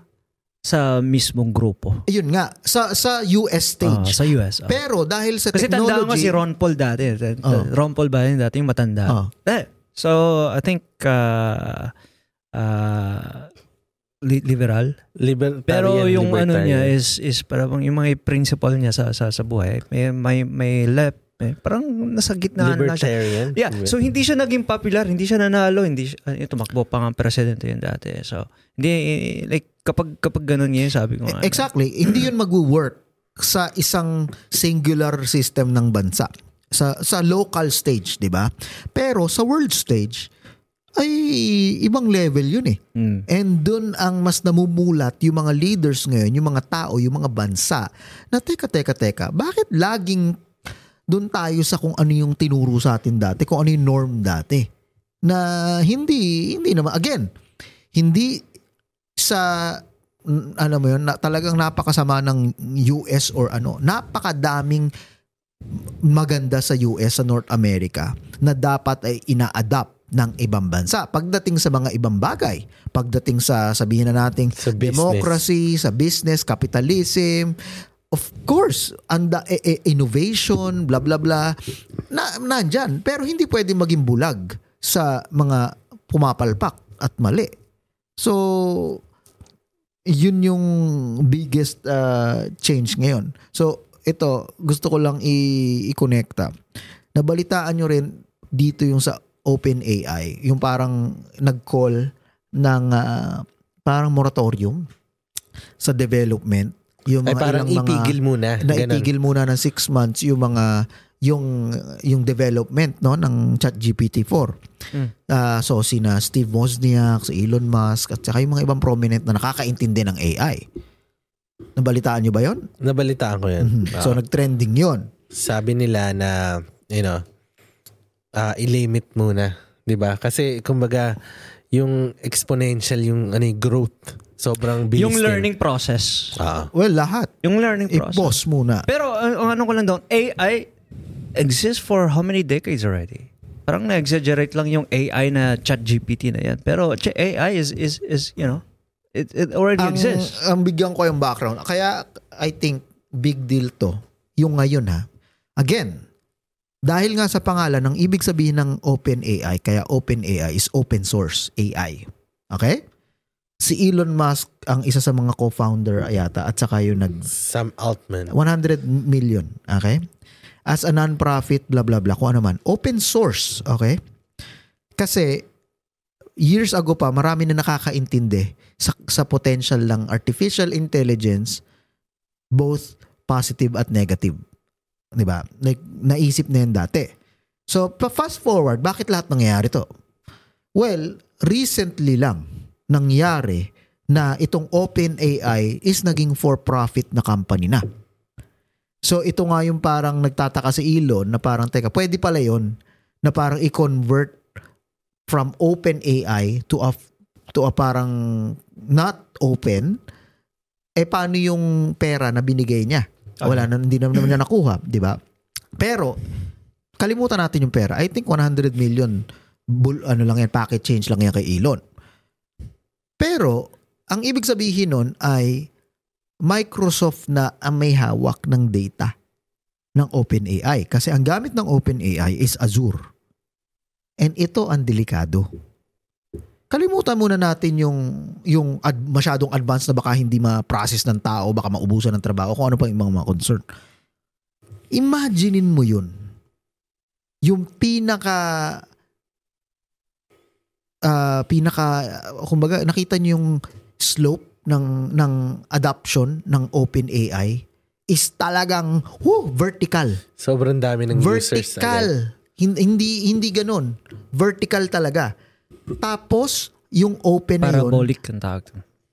sa mismong grupo. Ayun nga, sa sa US stage. sa US. ah. Pero dahil sa Kasi tandaan ko technology, si Ron Paul dati. Oh. Ron Paul ba yun dati yung matanda? Oh. Eh, so, I think uh, uh, li- liberal. Libertarian, Pero yung ano libertarian. niya is is parang yung mga principle niya sa sa sa buhay. May may may left, eh, parang nasa gitna na siya. Yeah, so hindi siya naging popular, hindi siya nanalo, hindi siya, uh, tumakbo pa nga presidente yun dati. So, hindi, eh, like, kapag, kapag ganun yun, sabi ko nga. Exactly. Hindi yun mag-work sa isang singular system ng bansa. Sa sa local stage, 'di ba? Pero sa world stage ay ibang level yun eh. Mm. And doon ang mas namumulat yung mga leaders ngayon, yung mga tao, yung mga bansa na teka, teka, teka, bakit laging doon tayo sa kung ano yung tinuro sa atin dati, kung ano yung norm dati. Na hindi, hindi naman, again, hindi sa, ano mo yun, na, talagang napakasama ng US or ano, napakadaming maganda sa US, sa North America, na dapat ay ina-adapt ng ibang bansa. Pagdating sa mga ibang bagay, pagdating sa sabihin na nating Sa business. democracy, sa business, capitalism, of course, anda e- e- innovation, blah blah blah, na nandyan. Pero hindi pwede maging bulag sa mga pumapalpak at mali. So, yun yung biggest uh, change ngayon. So, ito, gusto ko lang i- i-connecta. Nabalitaan nyo rin dito yung sa OpenAI, yung parang nag-call ng ah, parang moratorium sa development. Yung Ay, mga parang ilang mga itigil muna. na Ganun. muna ng six months yung mga yung yung development no ng ChatGPT-4. Mm. Ah, so sina Steve Wozniak, si Elon Musk at saka yung mga ibang prominent na nakakaintindi ng AI. Nabalitaan nyo ba 'yon? Nabalitaan ko yan. Mhm. So Ah, nag-trending 'yon. sabi nila na, you know, ah i-limit muna. 'di ba Kasi, kumbaga, yung exponential, yung ano, yung growth, sobrang bilis Yung din. learning process. Ah. Well, lahat. Yung learning process. I-pause muna. Pero uh, ang ano ko lang doon, AI exists for how many decades already? Parang na-exaggerate lang yung AI na chat GPT na yan. Pero AI is, is, is you know, it, it already ang, exists. ang bigyan ko yung background. Kaya I think big deal to. Yung ngayon ha. Again, dahil nga sa pangalan, ang ibig sabihin ng OpenAI, kaya OpenAI is open source AI. Okay? Si Elon Musk ang isa sa mga co-founder yata at saka yung nag Sam Altman. 100 million. Okay? As a non-profit, blah, blah, blah. Kung ano man. Open source. Okay? Kasi, years ago pa, marami na nakakaintindi sa, sa potential ng artificial intelligence, both positive at negative. Di ba? Like, naisip na yan dati. So, fast forward, bakit lahat nangyayari to? Well, recently lang nangyari na itong OpenAI is naging for-profit na company na. So ito nga yung parang nagtataka si Elon na parang teka, pwede pala yon na parang i-convert from OpenAI to a to a parang not open eh paano yung pera na binigay niya? Wala na hindi naman niya nakuha, di ba? Pero kalimutan natin yung pera. I think 100 million bull, ano lang yan, packet change lang yan kay Elon. Pero ang ibig sabihin nun ay Microsoft na ang may hawak ng data ng OpenAI. Kasi ang gamit ng OpenAI is Azure. And ito ang delikado. Kalimutan muna natin yung yung ad, masyadong advanced na baka hindi ma-process ng tao, baka maubusan ng trabaho, kung ano pa yung mga, mga concern. Imaginein mo yun. Yung pinaka uh, pinaka kumbaga nakita niyo yung slope ng ng adoption ng OpenAI is talagang whoo, vertical. Sobrang dami ng users. Vertical. Hin- Hindi hindi ganun. Vertical talaga. Tapos yung open na yun, Parabolic ang tawag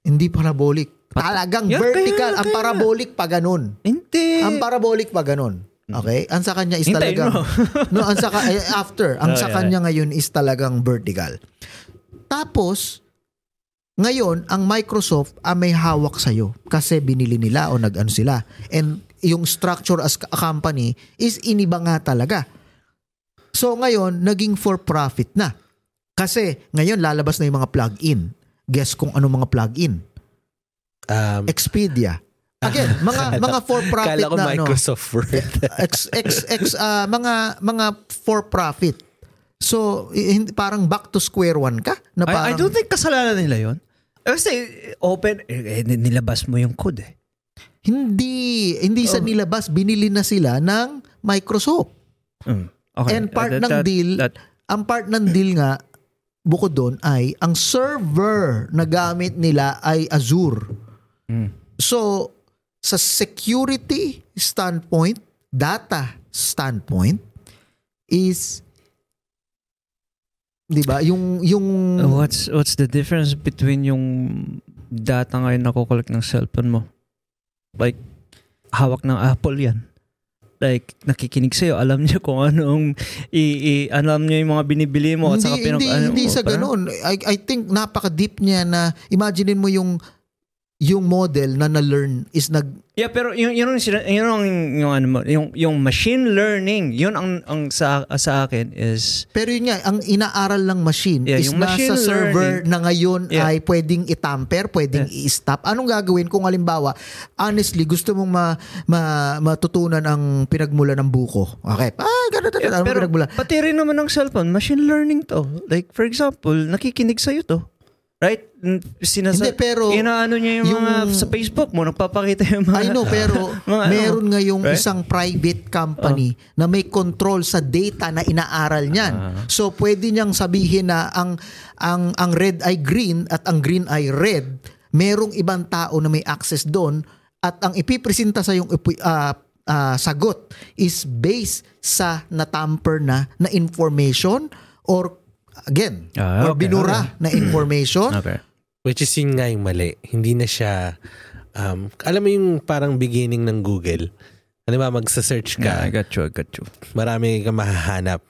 hindi parabolic. Talagang Yeah, vertical. kaya- Ang kaya- parabolic pa ganun. Hindi. Ang parabolic pa ganun. Okay? Ang sa kanya is Hintayin talagang mo. no, ang sa eh, after, ang Oh, sa yeah. kanya ngayon is talagang vertical. Tapos ngayon, ang Microsoft ang may hawak sa'yo kasi binili nila o nag-ano sila. And yung structure as a company is iniba nga talaga. So ngayon, naging for profit na. Kasi ngayon lalabas na yung mga plug-in. Guess kung ano mga plug-in. Um, Expedia. Again, mga mga for profit kala na Microsoft Word. ex ex ex ah, mga mga for profit. So i- hindi- parang back to square one ka na I, I parang don't think kasalanan nila yon. Kasi open, eh, eh, nilabas mo yung code eh. hindi hindi sa Oh. nilabas binili na sila ng Microsoft. Mm. Okay. And part That- ng that- deal that- ang part ng deal nga bukod doon ay ang server na gamit nila ay Azure. Mm. So sa security standpoint, data standpoint is 'di ba? Yung yung What's what's the difference between yung data ngayon na kukolek ng cellphone mo? Like, hawak ng Apple yan. Like, nakikinig sa'yo, alam niya kung anong, i, i, alam niya yung mga binibili mo. hindi at saka pinag, hindi, ano hindi sa ganun. I I think napaka-deep niya na imaginein mo yung yung model na na-learn is nag Yeah, pero yun, yun, ang, yun ang, yung, ano yung, yung machine learning, yun ang, ang sa, sa akin is, pero yun nga ang inaaral ng machine Yeah, is yung machine nasa server learning. na ngayon Yeah. ay pwedeng i-tamper, pwedeng i-stop. Anong gagawin kung halimbawa honestly gusto mong ma, ma- matutunan ang pinagmula ng buko. Okay. Ah, ganun, ano pero pinagmula? pati rin naman ng cellphone, machine learning to. Like, for example, nakikinig sa'yo to. Right? Sinasa- Hindi, pero inaano niya yung, yung- mga sa Facebook mo, nagpapakita yung mga... I know, pero Mga ano, meron ngayong right? isang private company na may control sa data na inaaral niyan. Ah. So pwede niyang sabihin na ang ang ang red ay green at ang green ay red. Merong ibang tao na may access doon at ang ipipresenta sa yung uh, sagot is based sa natamper na na information or again Ah, or okay, binura na information Okay. Which is yun nga yung mali. Hindi na siya, um, alam mo yung parang beginning ng Google. Ano ba, magsa-search Yeah, I ka, got you, I got you. marami kang mahahanap.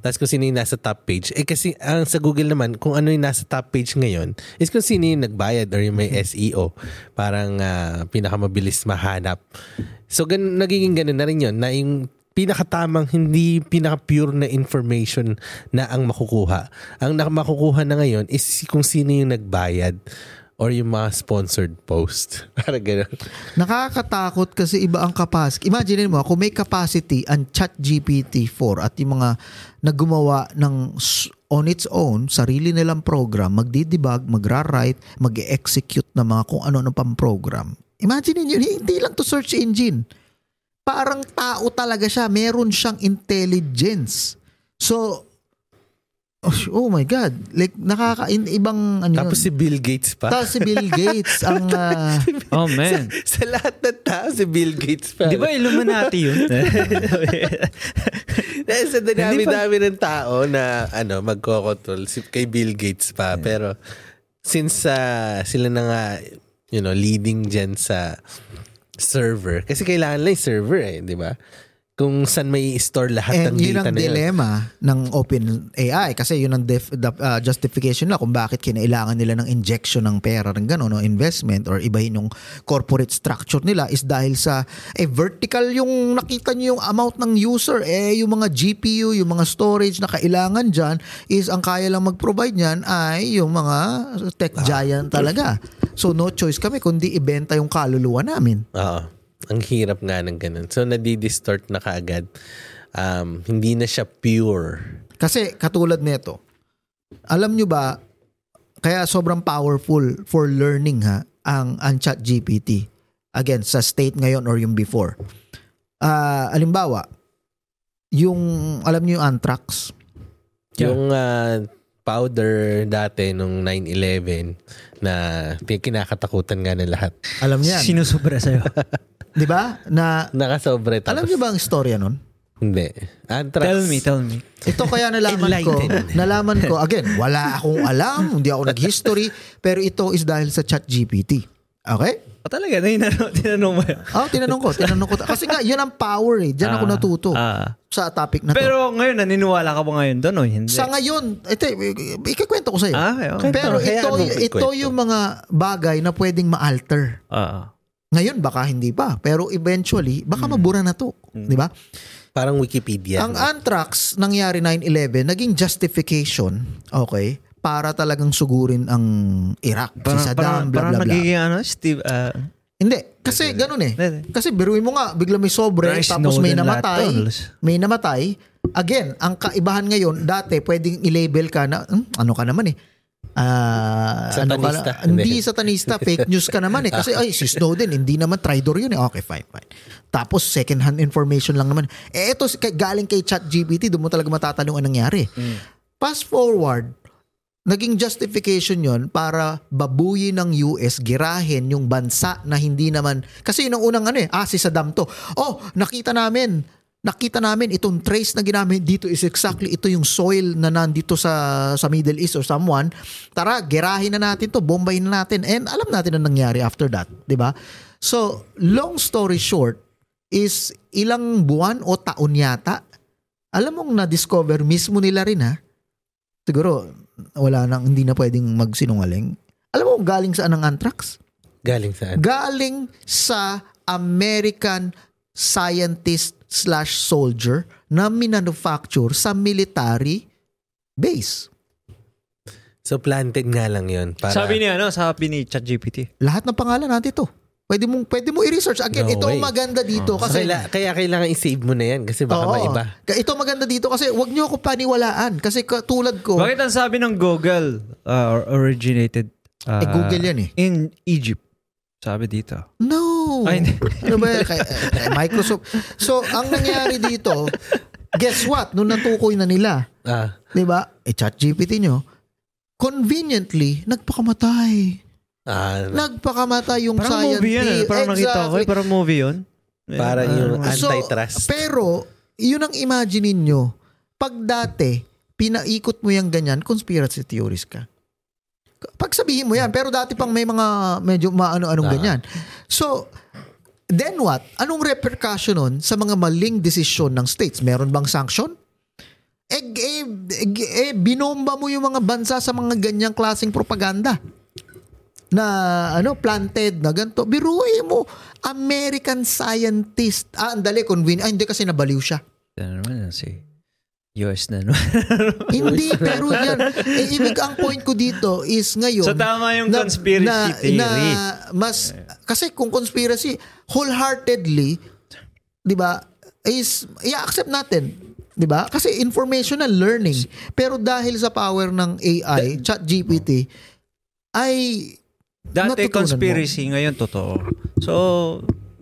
Tapos kung sino yung nasa top page. Eh kasi ang sa Google naman, kung ano yung nasa top page ngayon, is kung sino yung nagbayad or yung may SEO. Parang ah, pinakamabilis mahanap. So gan nagiging ganun na rin yun, na yung pinakatamang, hindi pinaka-pure na information na ang makukuha. Ang makukuha na ngayon is kung sino yung nagbayad or yung mga sponsored post. Parang ganun. Nakakatakot kasi iba ang capacity. Imagine mo, kung may capacity ang chat GPT-4 at yung mga naggumawa ng on its own, sarili nilang program, magdi-debug, magra-write, mag-execute na mga kung ano-ano pang program. Imagine niyo, hindi lang to search engine. Parang tao talaga siya. Meron siyang intelligence. So, oh, oh my God. Like, nakaka ibang ano Tapos si yun. Bill Gates pa. Tapos si Bill Gates ang ah, Oh, man. sa lahat ng tao, si Bill Gates pa. Di ba Illuminati yun? Dahil sa dami-dami ng tao na ano magkocontrol si kay Bill Gates pa. Pero since uh, sila na nga you know leading dyan sa server kasi kailangan lang yung server eh, di ba? Kung saan may store lahat ng And yun data ang na yun. dilemma ng Open AI kasi yun ang def, uh, justification nila kung bakit kinailangan nila ng injection ng pera ng gano'n, no, investment or ibahin yung corporate structure nila is dahil sa eh, vertical yung nakita niyo yung amount ng user eh yung mga GPU, yung mga storage na kailangan dyan is ang kaya lang mag-provide niyan ay yung mga tech giant talaga. So no choice kami kundi ibenta yung kaluluwa namin. Oo. Ang hirap nga ng ganun. So, nadi-distort na kaagad. Um, hindi na siya pure. Kasi katulad nito, alam nyo ba, kaya sobrang powerful for learning ha, ang, ang chat GPT. Again, sa state ngayon or yung before. Ah, alimbawa, yung, alam nyo yung anthrax? Yeah. Yung ah, powder dati nung 9-11 na kinakatakutan nga ng lahat. Alam niyo yan. Sinusobra sa'yo. Di ba? Na, Nakasobre tapos. alam niyo ba ang istorya nun? Hindi. Anthrax. tell me, tell me. Ito kaya nalaman ko, nalaman ko, again, wala akong alam, hindi ako nag-history, pero ito is dahil sa chat GPT. Okay? O talaga, na tinanong, tinanong mo yun. Oh, tinanong ko, tinanong ko. Kasi nga, yun ang power eh. Diyan ako Ah, natuto ah. sa topic na to. Pero ngayon, naniniwala ka ba ngayon doon o hindi? sa ngayon, ito, ikikwento ko sa'yo. ah, okay. Pero ito, ito yung mga bagay na pwedeng ma-alter. Ah. Ngayon, baka hindi pa. Pero eventually, baka mabura na to. Di ba? Parang Wikipedia. Ang anthrax, nangyari 9-11, naging justification, okay, para talagang sugurin ang Iraq. parang, si parang, Saddam, bla parang bla bla. nagiging ano, Steve, ah, Hindi, kasi ganun eh. Kasi biruin mo nga, bigla may sobre, Parang tapos may namatay. May namatay. Again, ang kaibahan ngayon, dati pwedeng i-label ka na, "Hmm, ano ka naman eh. Ah, ano ka Satanista. hindi satanista, fake news ka naman eh. Kasi ay, si Snowden, hindi naman traitor yun eh. Okay, fine, fine. Tapos second hand information lang naman. Eh ito, galing kay ChatGPT, doon mo talaga matatanong ang nangyari. Fast forward, naging justification yon para babuyin ng US, girahin yung bansa na hindi naman, kasi yun ang unang ano eh, ah si Saddam to. Oh, nakita namin, nakita namin itong trace na ginamit dito is exactly ito yung soil na nandito sa sa Middle East or someone. Tara, girahin na natin to, bombahin na natin. And alam natin ang nangyari after that, 'di ba? So, long story short is ilang buwan o taon yata alam mong na-discover mismo nila rin ha. Siguro, wala nang, hindi na pwedeng magsinungaling. Alam mo galing saan ang anthrax? Galing saan? Galing sa American scientist slash soldier na minanufacture sa military base. So planted nga lang yun. Para, sabi ni ano, sabi ni ChatGPT. Lahat ng pangalan natin to. Pwede mo pwede mo i-research again. No ito ang way. maganda dito So, kasi kaila- kaya kailangan i-save mo na yan kasi baka Oo. maiba. Ito maganda dito kasi wag niyo ako paniwalaan kasi katulad ko Bakit ang sabi ng Google uh, originated uh, Eh, Google yan eh. in Egypt? Sabi dito. No. Ay, ano ba yan? Kay, kay Microsoft. So, ang nangyari dito, guess what? Nung natukoy na nila, Ah, di ba? Eh, chat GPT nyo, conveniently, nagpakamatay. ah, Nagpakamatay yung Parang scientist. movie yun. eh. Parang nakita ko. Exactly. Eh, parang movie yun. Parang yung Ah, So, antitrust. pero, yun ang imagine nyo. Pag dati, pinaikot mo yung ganyan, conspiracy theories ka. Pag sabihin mo yan, pero dati pang may mga medyo maano-anong Ah. ganyan. So, then what? Anong repercussion nun sa mga maling desisyon ng states? Meron bang sanction? Eh, eh, eh, eh, binomba mo yung mga bansa sa mga ganyang klaseng propaganda na ano planted na ganito biruin mo American scientist ah andali convenient ah, hindi kasi nabaliw siya Ano naman si US na naman. hindi pero yan eh, ibig ang point ko dito is ngayon so tama yung conspiracy theory. na mas kasi kung conspiracy wholeheartedly 'di ba is i-accept natin 'di ba kasi informational learning pero dahil sa power ng AI chat GPT ay Dati conspiracy, ngayon totoo. So,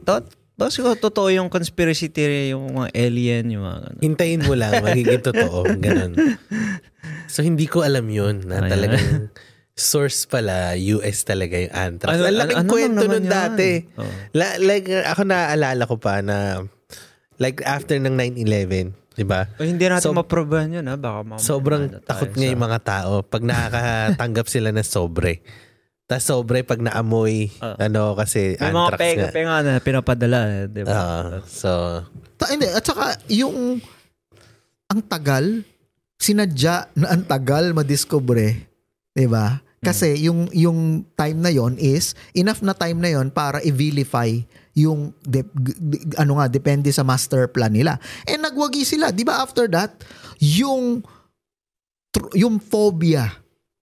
tot, Tapos siguro totoo yung conspiracy theory, yung mga alien, yung mga ano. Hintayin mo lang, magiging totoo. Ganun. So, hindi ko alam yun na Ayan. talagang source pala, US talaga yung anthrax. Ano- Ang laking ano- ano kwento nun yan? dati. Oo. La- like, ako naaalala ko pa na like after ng 9-11, di ba? O, hindi natin So- maprobahan yun, ha? Baka mamaya Sobrang takot nga yung mga tao pag nakakatanggap sila ng sobre. Tapos sobre pag naamoy, Ah. ano kasi May mga nga. penga-penga na pinapadala, eh, di ba? Ah, so, Ta- hindi, at saka yung ang tagal, sinadya na ang tagal madiscover, 'di ba? Kasi yung yung time na yon is enough na time na yon para i-vilify yung de- g- d- ano nga depende sa master plan nila. And nagwagi sila, 'di ba after that, yung tr- yung phobia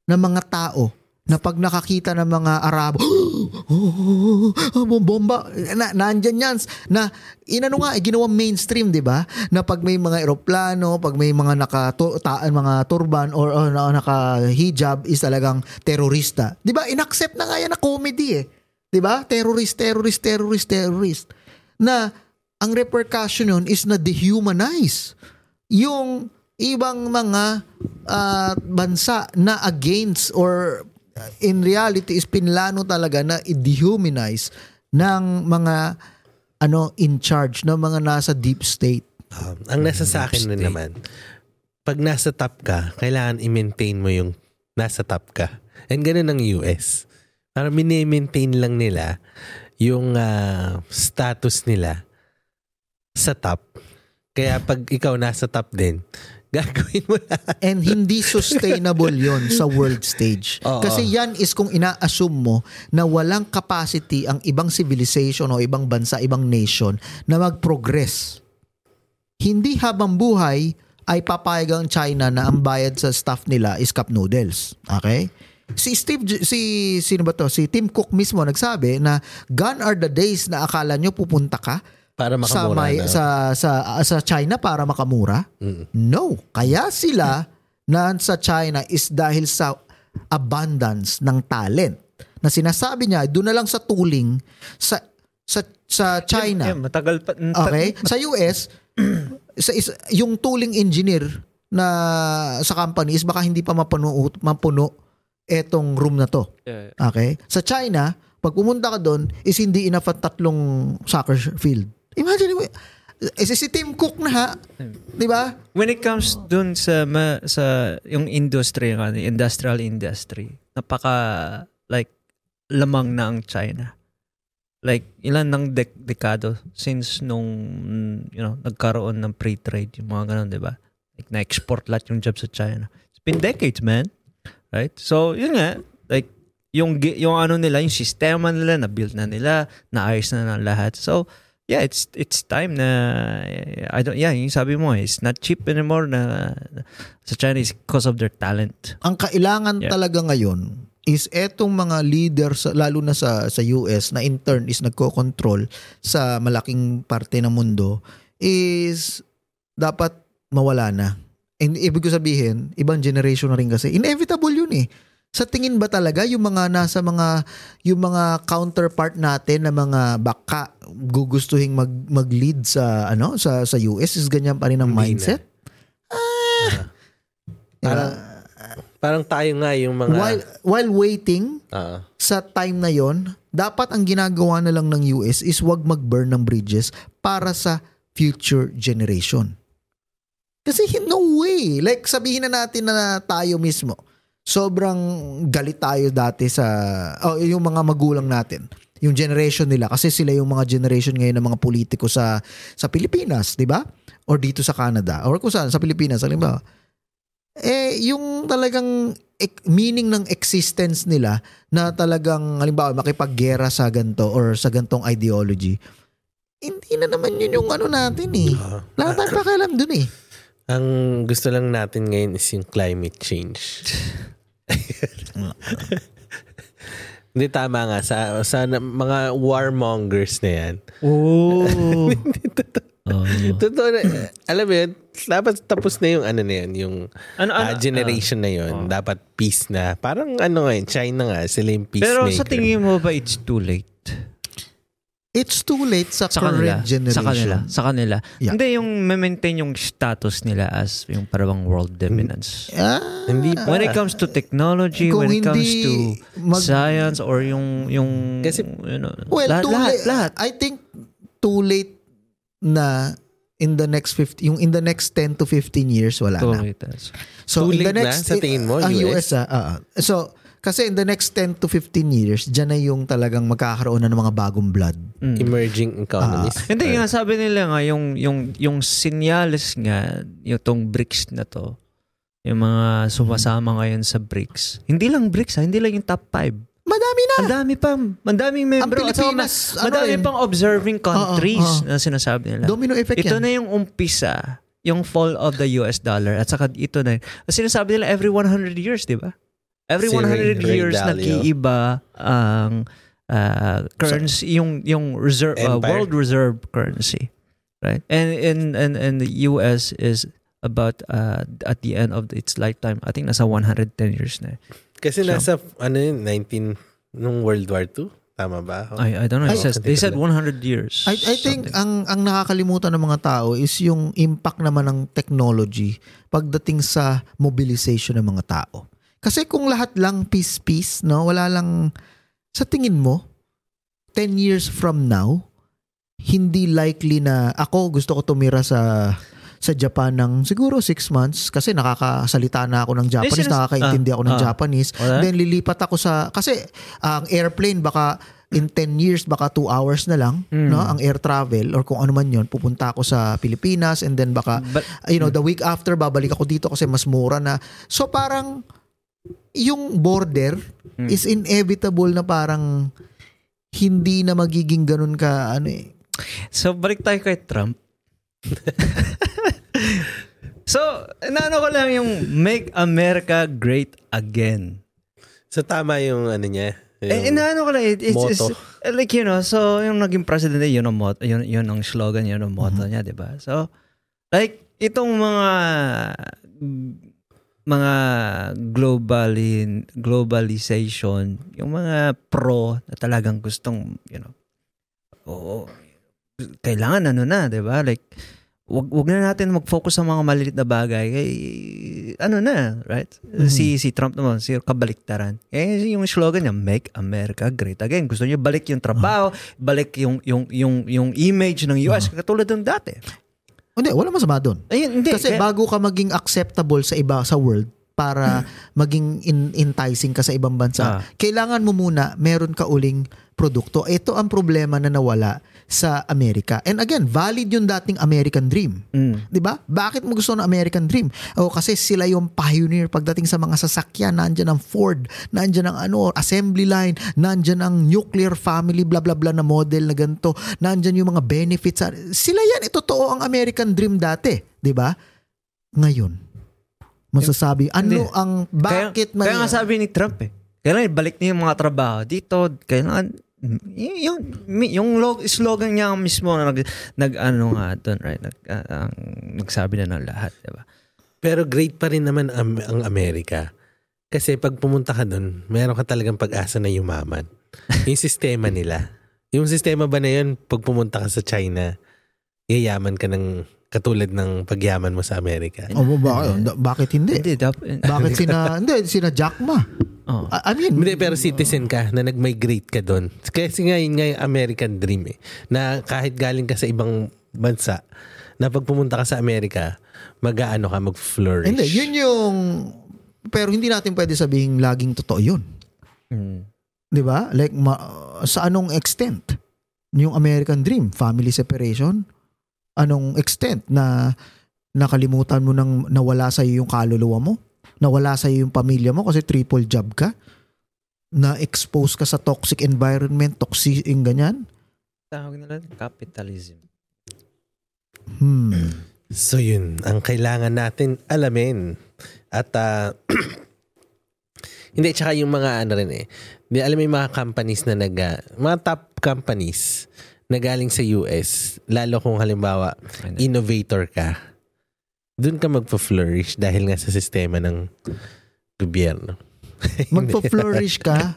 ng mga tao na pag nakakita ng mga Arabo, oh, bomba, na, nandyan yan, na inano nga, eh, ginawa mainstream, di ba? Na pag may mga eroplano, pag may mga naka, to, ta, mga turban or, or na- naka-hijab is talagang terorista. Di ba? Inaccept na nga yan na comedy eh. Di ba? Terrorist, terrorist, terrorist, terrorist. Na ang repercussion nun is na dehumanize yung ibang mga ah, bansa na against or uh, in reality is pinlano talaga na i-dehumanize ng mga ano in charge ng mga nasa deep state. Um, ang nasa sa akin na naman, pag nasa top ka, kailangan i-maintain mo yung nasa top ka. And ganun ang US. Para mini-maintain lang nila yung ah, status nila sa top. Kaya pag ikaw nasa top din, gagawin mo lahat. And hindi sustainable yon sa world stage. Oo. Kasi yan is kung ina-assume mo na walang capacity ang ibang civilization o ibang bansa, ibang nation na mag-progress. Hindi habang buhay ay papayag ang China na ang bayad sa staff nila is cup noodles. Okay? Si Steve, si, sino ba to? Si Tim Cook mismo nagsabi na gone are the days na akala nyo pupunta ka Para sa, makamura may, na. sa, sa, sa China para makamura. Mm. No. Kaya sila na sa China is dahil sa abundance ng talent. Na sinasabi niya, doon na lang sa tooling sa sa sa China. Yeah, matagal pa. Okay? Sa US, sa is, yung tooling engineer na sa company is baka hindi pa mapuno, mapuno etong room na to. Okay? Sa China, pag pumunta ka doon, is hindi enough at tatlong soccer field. Imagine mo, eh, si Tim Cook na ha, di ba? When it comes dun sa ma, sa yung industry, industrial industry, napaka like lamang na ang China. Like ilan ng dek dekado since nung you know nagkaroon ng free trade yung mga ganun, 'di ba? Like na-export lahat yung jobs sa China. It's been decades, man. Right? So, yun nga, like yung yung ano nila, yung sistema nila na build na nila, naayos na ng lahat. So, yeah, it's it's time na I don't yeah, yung sabi mo, it's not cheap anymore na sa China is because of their talent. Ang kailangan Yeah. talaga ngayon is etong mga leaders, lalo na sa, sa US, na in turn is nagko-control sa malaking parte ng mundo, is dapat mawala na. And ibig ko sabihin, ibang generation na rin kasi. Inevitable yun eh. Sa tingin ba talaga yung mga nasa mga yung mga counterpart natin na mga baka gugustuhin mag mag-lead sa ano sa sa US is ganyan pa rin ang Hindi mindset? Ah. Parang, parang tayo nga yung mga... while while waiting Ah. sa time na yon, dapat ang ginagawa na lang ng US is wag mag-burn ng bridges para sa future generation. Kasi no way. Like sabihin na natin na tayo mismo, sobrang galit tayo dati sa oh, yung mga magulang natin. Yung generation nila kasi sila yung mga generation ngayon ng mga politiko sa sa Pilipinas, 'di ba? Or dito sa Canada or kung saan sa Pilipinas, halimbawa. Eh yung talagang meaning ng existence nila na talagang halimbawa makipaggera sa ganto or sa gantong ideology. Hindi na naman yun yung ano natin eh. Ah. Wala tayong pakialam dun eh. Ang gusto lang natin ngayon is yung climate change. Hindi tama nga sa sa mga warmongers na yan. Oh. Totoo na, alam mo yun, dapat tapos na yung ano na yun, yung Ano, ano, generation na yun. Dapat peace na. Parang ano nga yun, China nga, sila yung Pero peacemaker. sa tingin mo ba it's too late? It's too late sa, Sa kanila. current generation. Sa kanila. Sa kanila. Yeah. Hindi yung maintain yung status nila as yung parang world dominance. Ah, Hindi pa. When it comes to technology, Kung when it comes to mag- science or yung yung Kasi- you know, well, lahat, too lahat, late. lahat. I think too late na in the next 50 yung in the next 10 to 15 years wala Too na. late. So Too in the late na next sa tingin mo, ang US? US, ah, ah. so kasi in the next 10 to 15 years, diyan na yung talagang magkakaroon na ng mga bagong blood. Mm. Emerging economies. Hindi nga sabi nila nga yung yung yung senyales nga yung tong BRICS na to yung mga sumasama ngayon sa BRICS. Hindi lang BRICS ha, hindi lang yung top 5. Madami na. Ang dami pa, ang daming membro. Ang At Pilipinas, ma- ano madami rin? pang observing countries Oo, oo. na sinasabi nila. Domino effect Ito yan. na yung umpisa, yung fall of the US dollar at saka ito na. At sinasabi nila every 100 years, di ba? Every Si Ray- 100 Ray years Dalio. nag-iiba ang uh, currency yung yung reserve uh, world reserve currency. Right? And in and and the US is about uh, at the end of its lifetime, I think nasa 110 years na. eh. Kasi So- nasa, ano yun, 19, nung World War II? Tama ba? I I don't know. It Ay, says, they said 100 years. I, I think something. ang ang nakakalimutan ng mga tao is yung impact naman ng technology pagdating sa mobilization ng mga tao. Kasi kung lahat lang peace-peace, no, wala lang sa tingin mo 10 years from now hindi likely na ako gusto ko tumira sa sa Japan ng siguro 6 months kasi nakakasalita na ako ng Japanese, nakakaintindi ako ng ah. Japanese. Wala? Then lilipat ako sa kasi ang airplane baka in 10 years baka 2 hours na lang Mm. no ang air travel or kung ano man yon pupunta ako sa Pilipinas and then baka But, you know the week after babalik ako dito kasi mas mura na so parang yung border Mm. is inevitable na parang hindi na magiging ganun ka ano eh So, balik tayo kay Trump. so, naano ko lang yung Make America Great Again. So tama yung ano niya. Eh, yung- inaano ko lang, it, it's, motto. it's- like, you know, so yung naging president niya, yun ang, motto, yun, yun ang slogan, yun ang motto Mm-hmm. niya, di ba? So, like, itong mga mga globally globalization, yung mga pro na talagang gustong, you know, oo, kailangan ano na, 'di ba? Like wag wag na natin mag-focus sa mga malilit na bagay. Kay, ano na, right? Si si Trump naman, si kabaliktaran. Eh yung slogan niya, Make America Great Again. Gusto niya balik yung trabaho, balik yung yung yung yung image ng US katulad ng dati. Hindi wala masama doon Ayun, hindi. kasi kaya- bago ka maging acceptable sa iba sa world para maging in- enticing ka sa ibang bansa Ah. kailangan mo muna meron ka uling produkto ito ang problema na nawala sa Amerika and again valid yung dating American dream Mm. 'Di ba? Bakit mo gusto ng American Dream? O kasi sila yung pioneer pagdating sa mga sasakyan, nandiyan ang Ford, nandiyan ang ano, assembly line, nandiyan ang nuclear family bla bla bla na model na ganito, nandiyan yung mga benefits. Sila yan, ito totoo ang American Dream dati, 'di ba? Ngayon, masasabi ano Hindi. ang bakit kaya, kaya nga may- sabi ni Trump eh. Kailangan ibalik niya yung mga trabaho dito. Kailangan yung yung log, slogan niya mismo na nag, nag ano nga doon right nag, ah, ang nagsabi na ng lahat di ba Pero great pa rin naman ang, ang Amerika. Kasi pag pumunta ka doon, meron ka talagang pag-asa na yumaman. Yung sistema nila. Yung sistema ba na yun, pag pumunta ka sa China, yayaman ka ng katulad ng pagyaman mo sa Amerika. Oh, ba- bakit hindi? hindi dap, Bakit sina hindi sina Jack Ma? oh. I I mean, Hindi, pero citizen ka na nag-migrate ka doon. Kasi nga yun nga yung American dream eh. Na kahit galing ka sa ibang bansa, na pag pumunta ka sa Amerika, mag-aano ka, mag-flourish. hindi, yun yung pero hindi natin pwede sabihin laging totoo yun. Mm. 'Di ba? Like ma- sa anong extent yung American dream, family separation? Anong extent na nakalimutan mo nang nawala sa yung kaluluwa mo? Nawala sa yung pamilya mo kasi triple job ka? Na expose ka sa toxic environment, toxic yung ganyan? tawag nila capitalism Hmm. So yun, ang kailangan natin alamin. At ah, hindi, tsaka yung mga ano rin eh. Di, alam mo yung mga companies na nag, ah, mga top companies na galing sa US, lalo kung halimbawa, Ano? innovator ka, dun ka magpa-flourish dahil nga sa sistema ng gobyerno. Magpa-flourish ka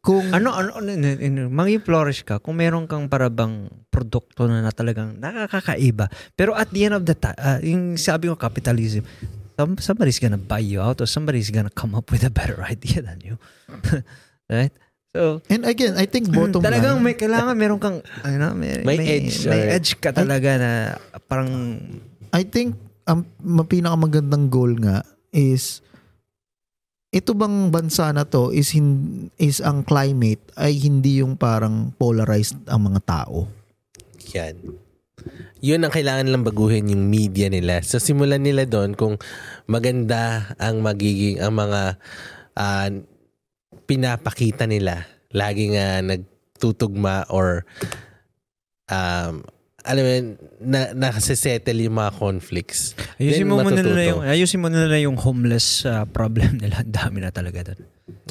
kung ano ano ano, ano, ano maging flourish ka kung meron kang parabang produkto na, na talagang nakakaiba pero at the end of the time yung sabi ko capitalism some, somebody's gonna buy you out or somebody's gonna come up with a better idea than you right so And again, I think bottom talagang line, may kailangan meron kang ano may, May edge, may or- edge ka talaga na parang I think ang um, pinakamagandang goal nga is ito bang bansa na to is hin, is ang climate ay hindi yung parang polarized ang mga tao. Yan. Yun ang kailangan lang baguhin yung media nila. So simulan nila doon kung maganda ang magiging ang mga ah, pinapakita nila. Lagi nga nagtutugma or um, alam mo, na, nakasettle yung mga conflicts. Ayusin mo muna matututo. nila yung, ayusin mo nila yung homeless uh, problem nila. Ang dami na talaga doon.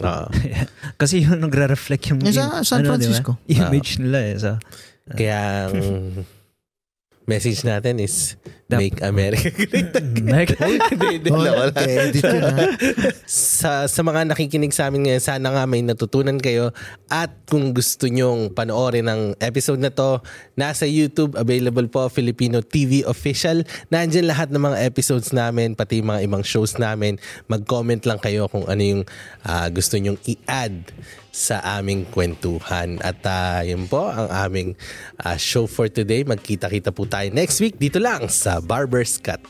Oo. Kasi yun nagre-reflect yung, Yung sa San ano? Francisco. image nila eh. So, Kaya ang message natin is Dap- make America great again. Meg- Hindi, hindi, Oh, wala. edit yun ha. sa, sa mga nakikinig sa amin ngayon, sana nga may natutunan kayo. At kung gusto nyong panoorin ang episode na to, nasa YouTube, available po, Filipino TV Official. Nandyan lahat ng mga episodes namin, pati yung mga ibang shows namin. Mag-comment lang kayo kung ano yung ah, gusto nyong i-add sa aming kwentuhan. At uh, yun po ang aming uh, show for today. Magkita-kita po tayo next week dito lang sa Barber's Cut.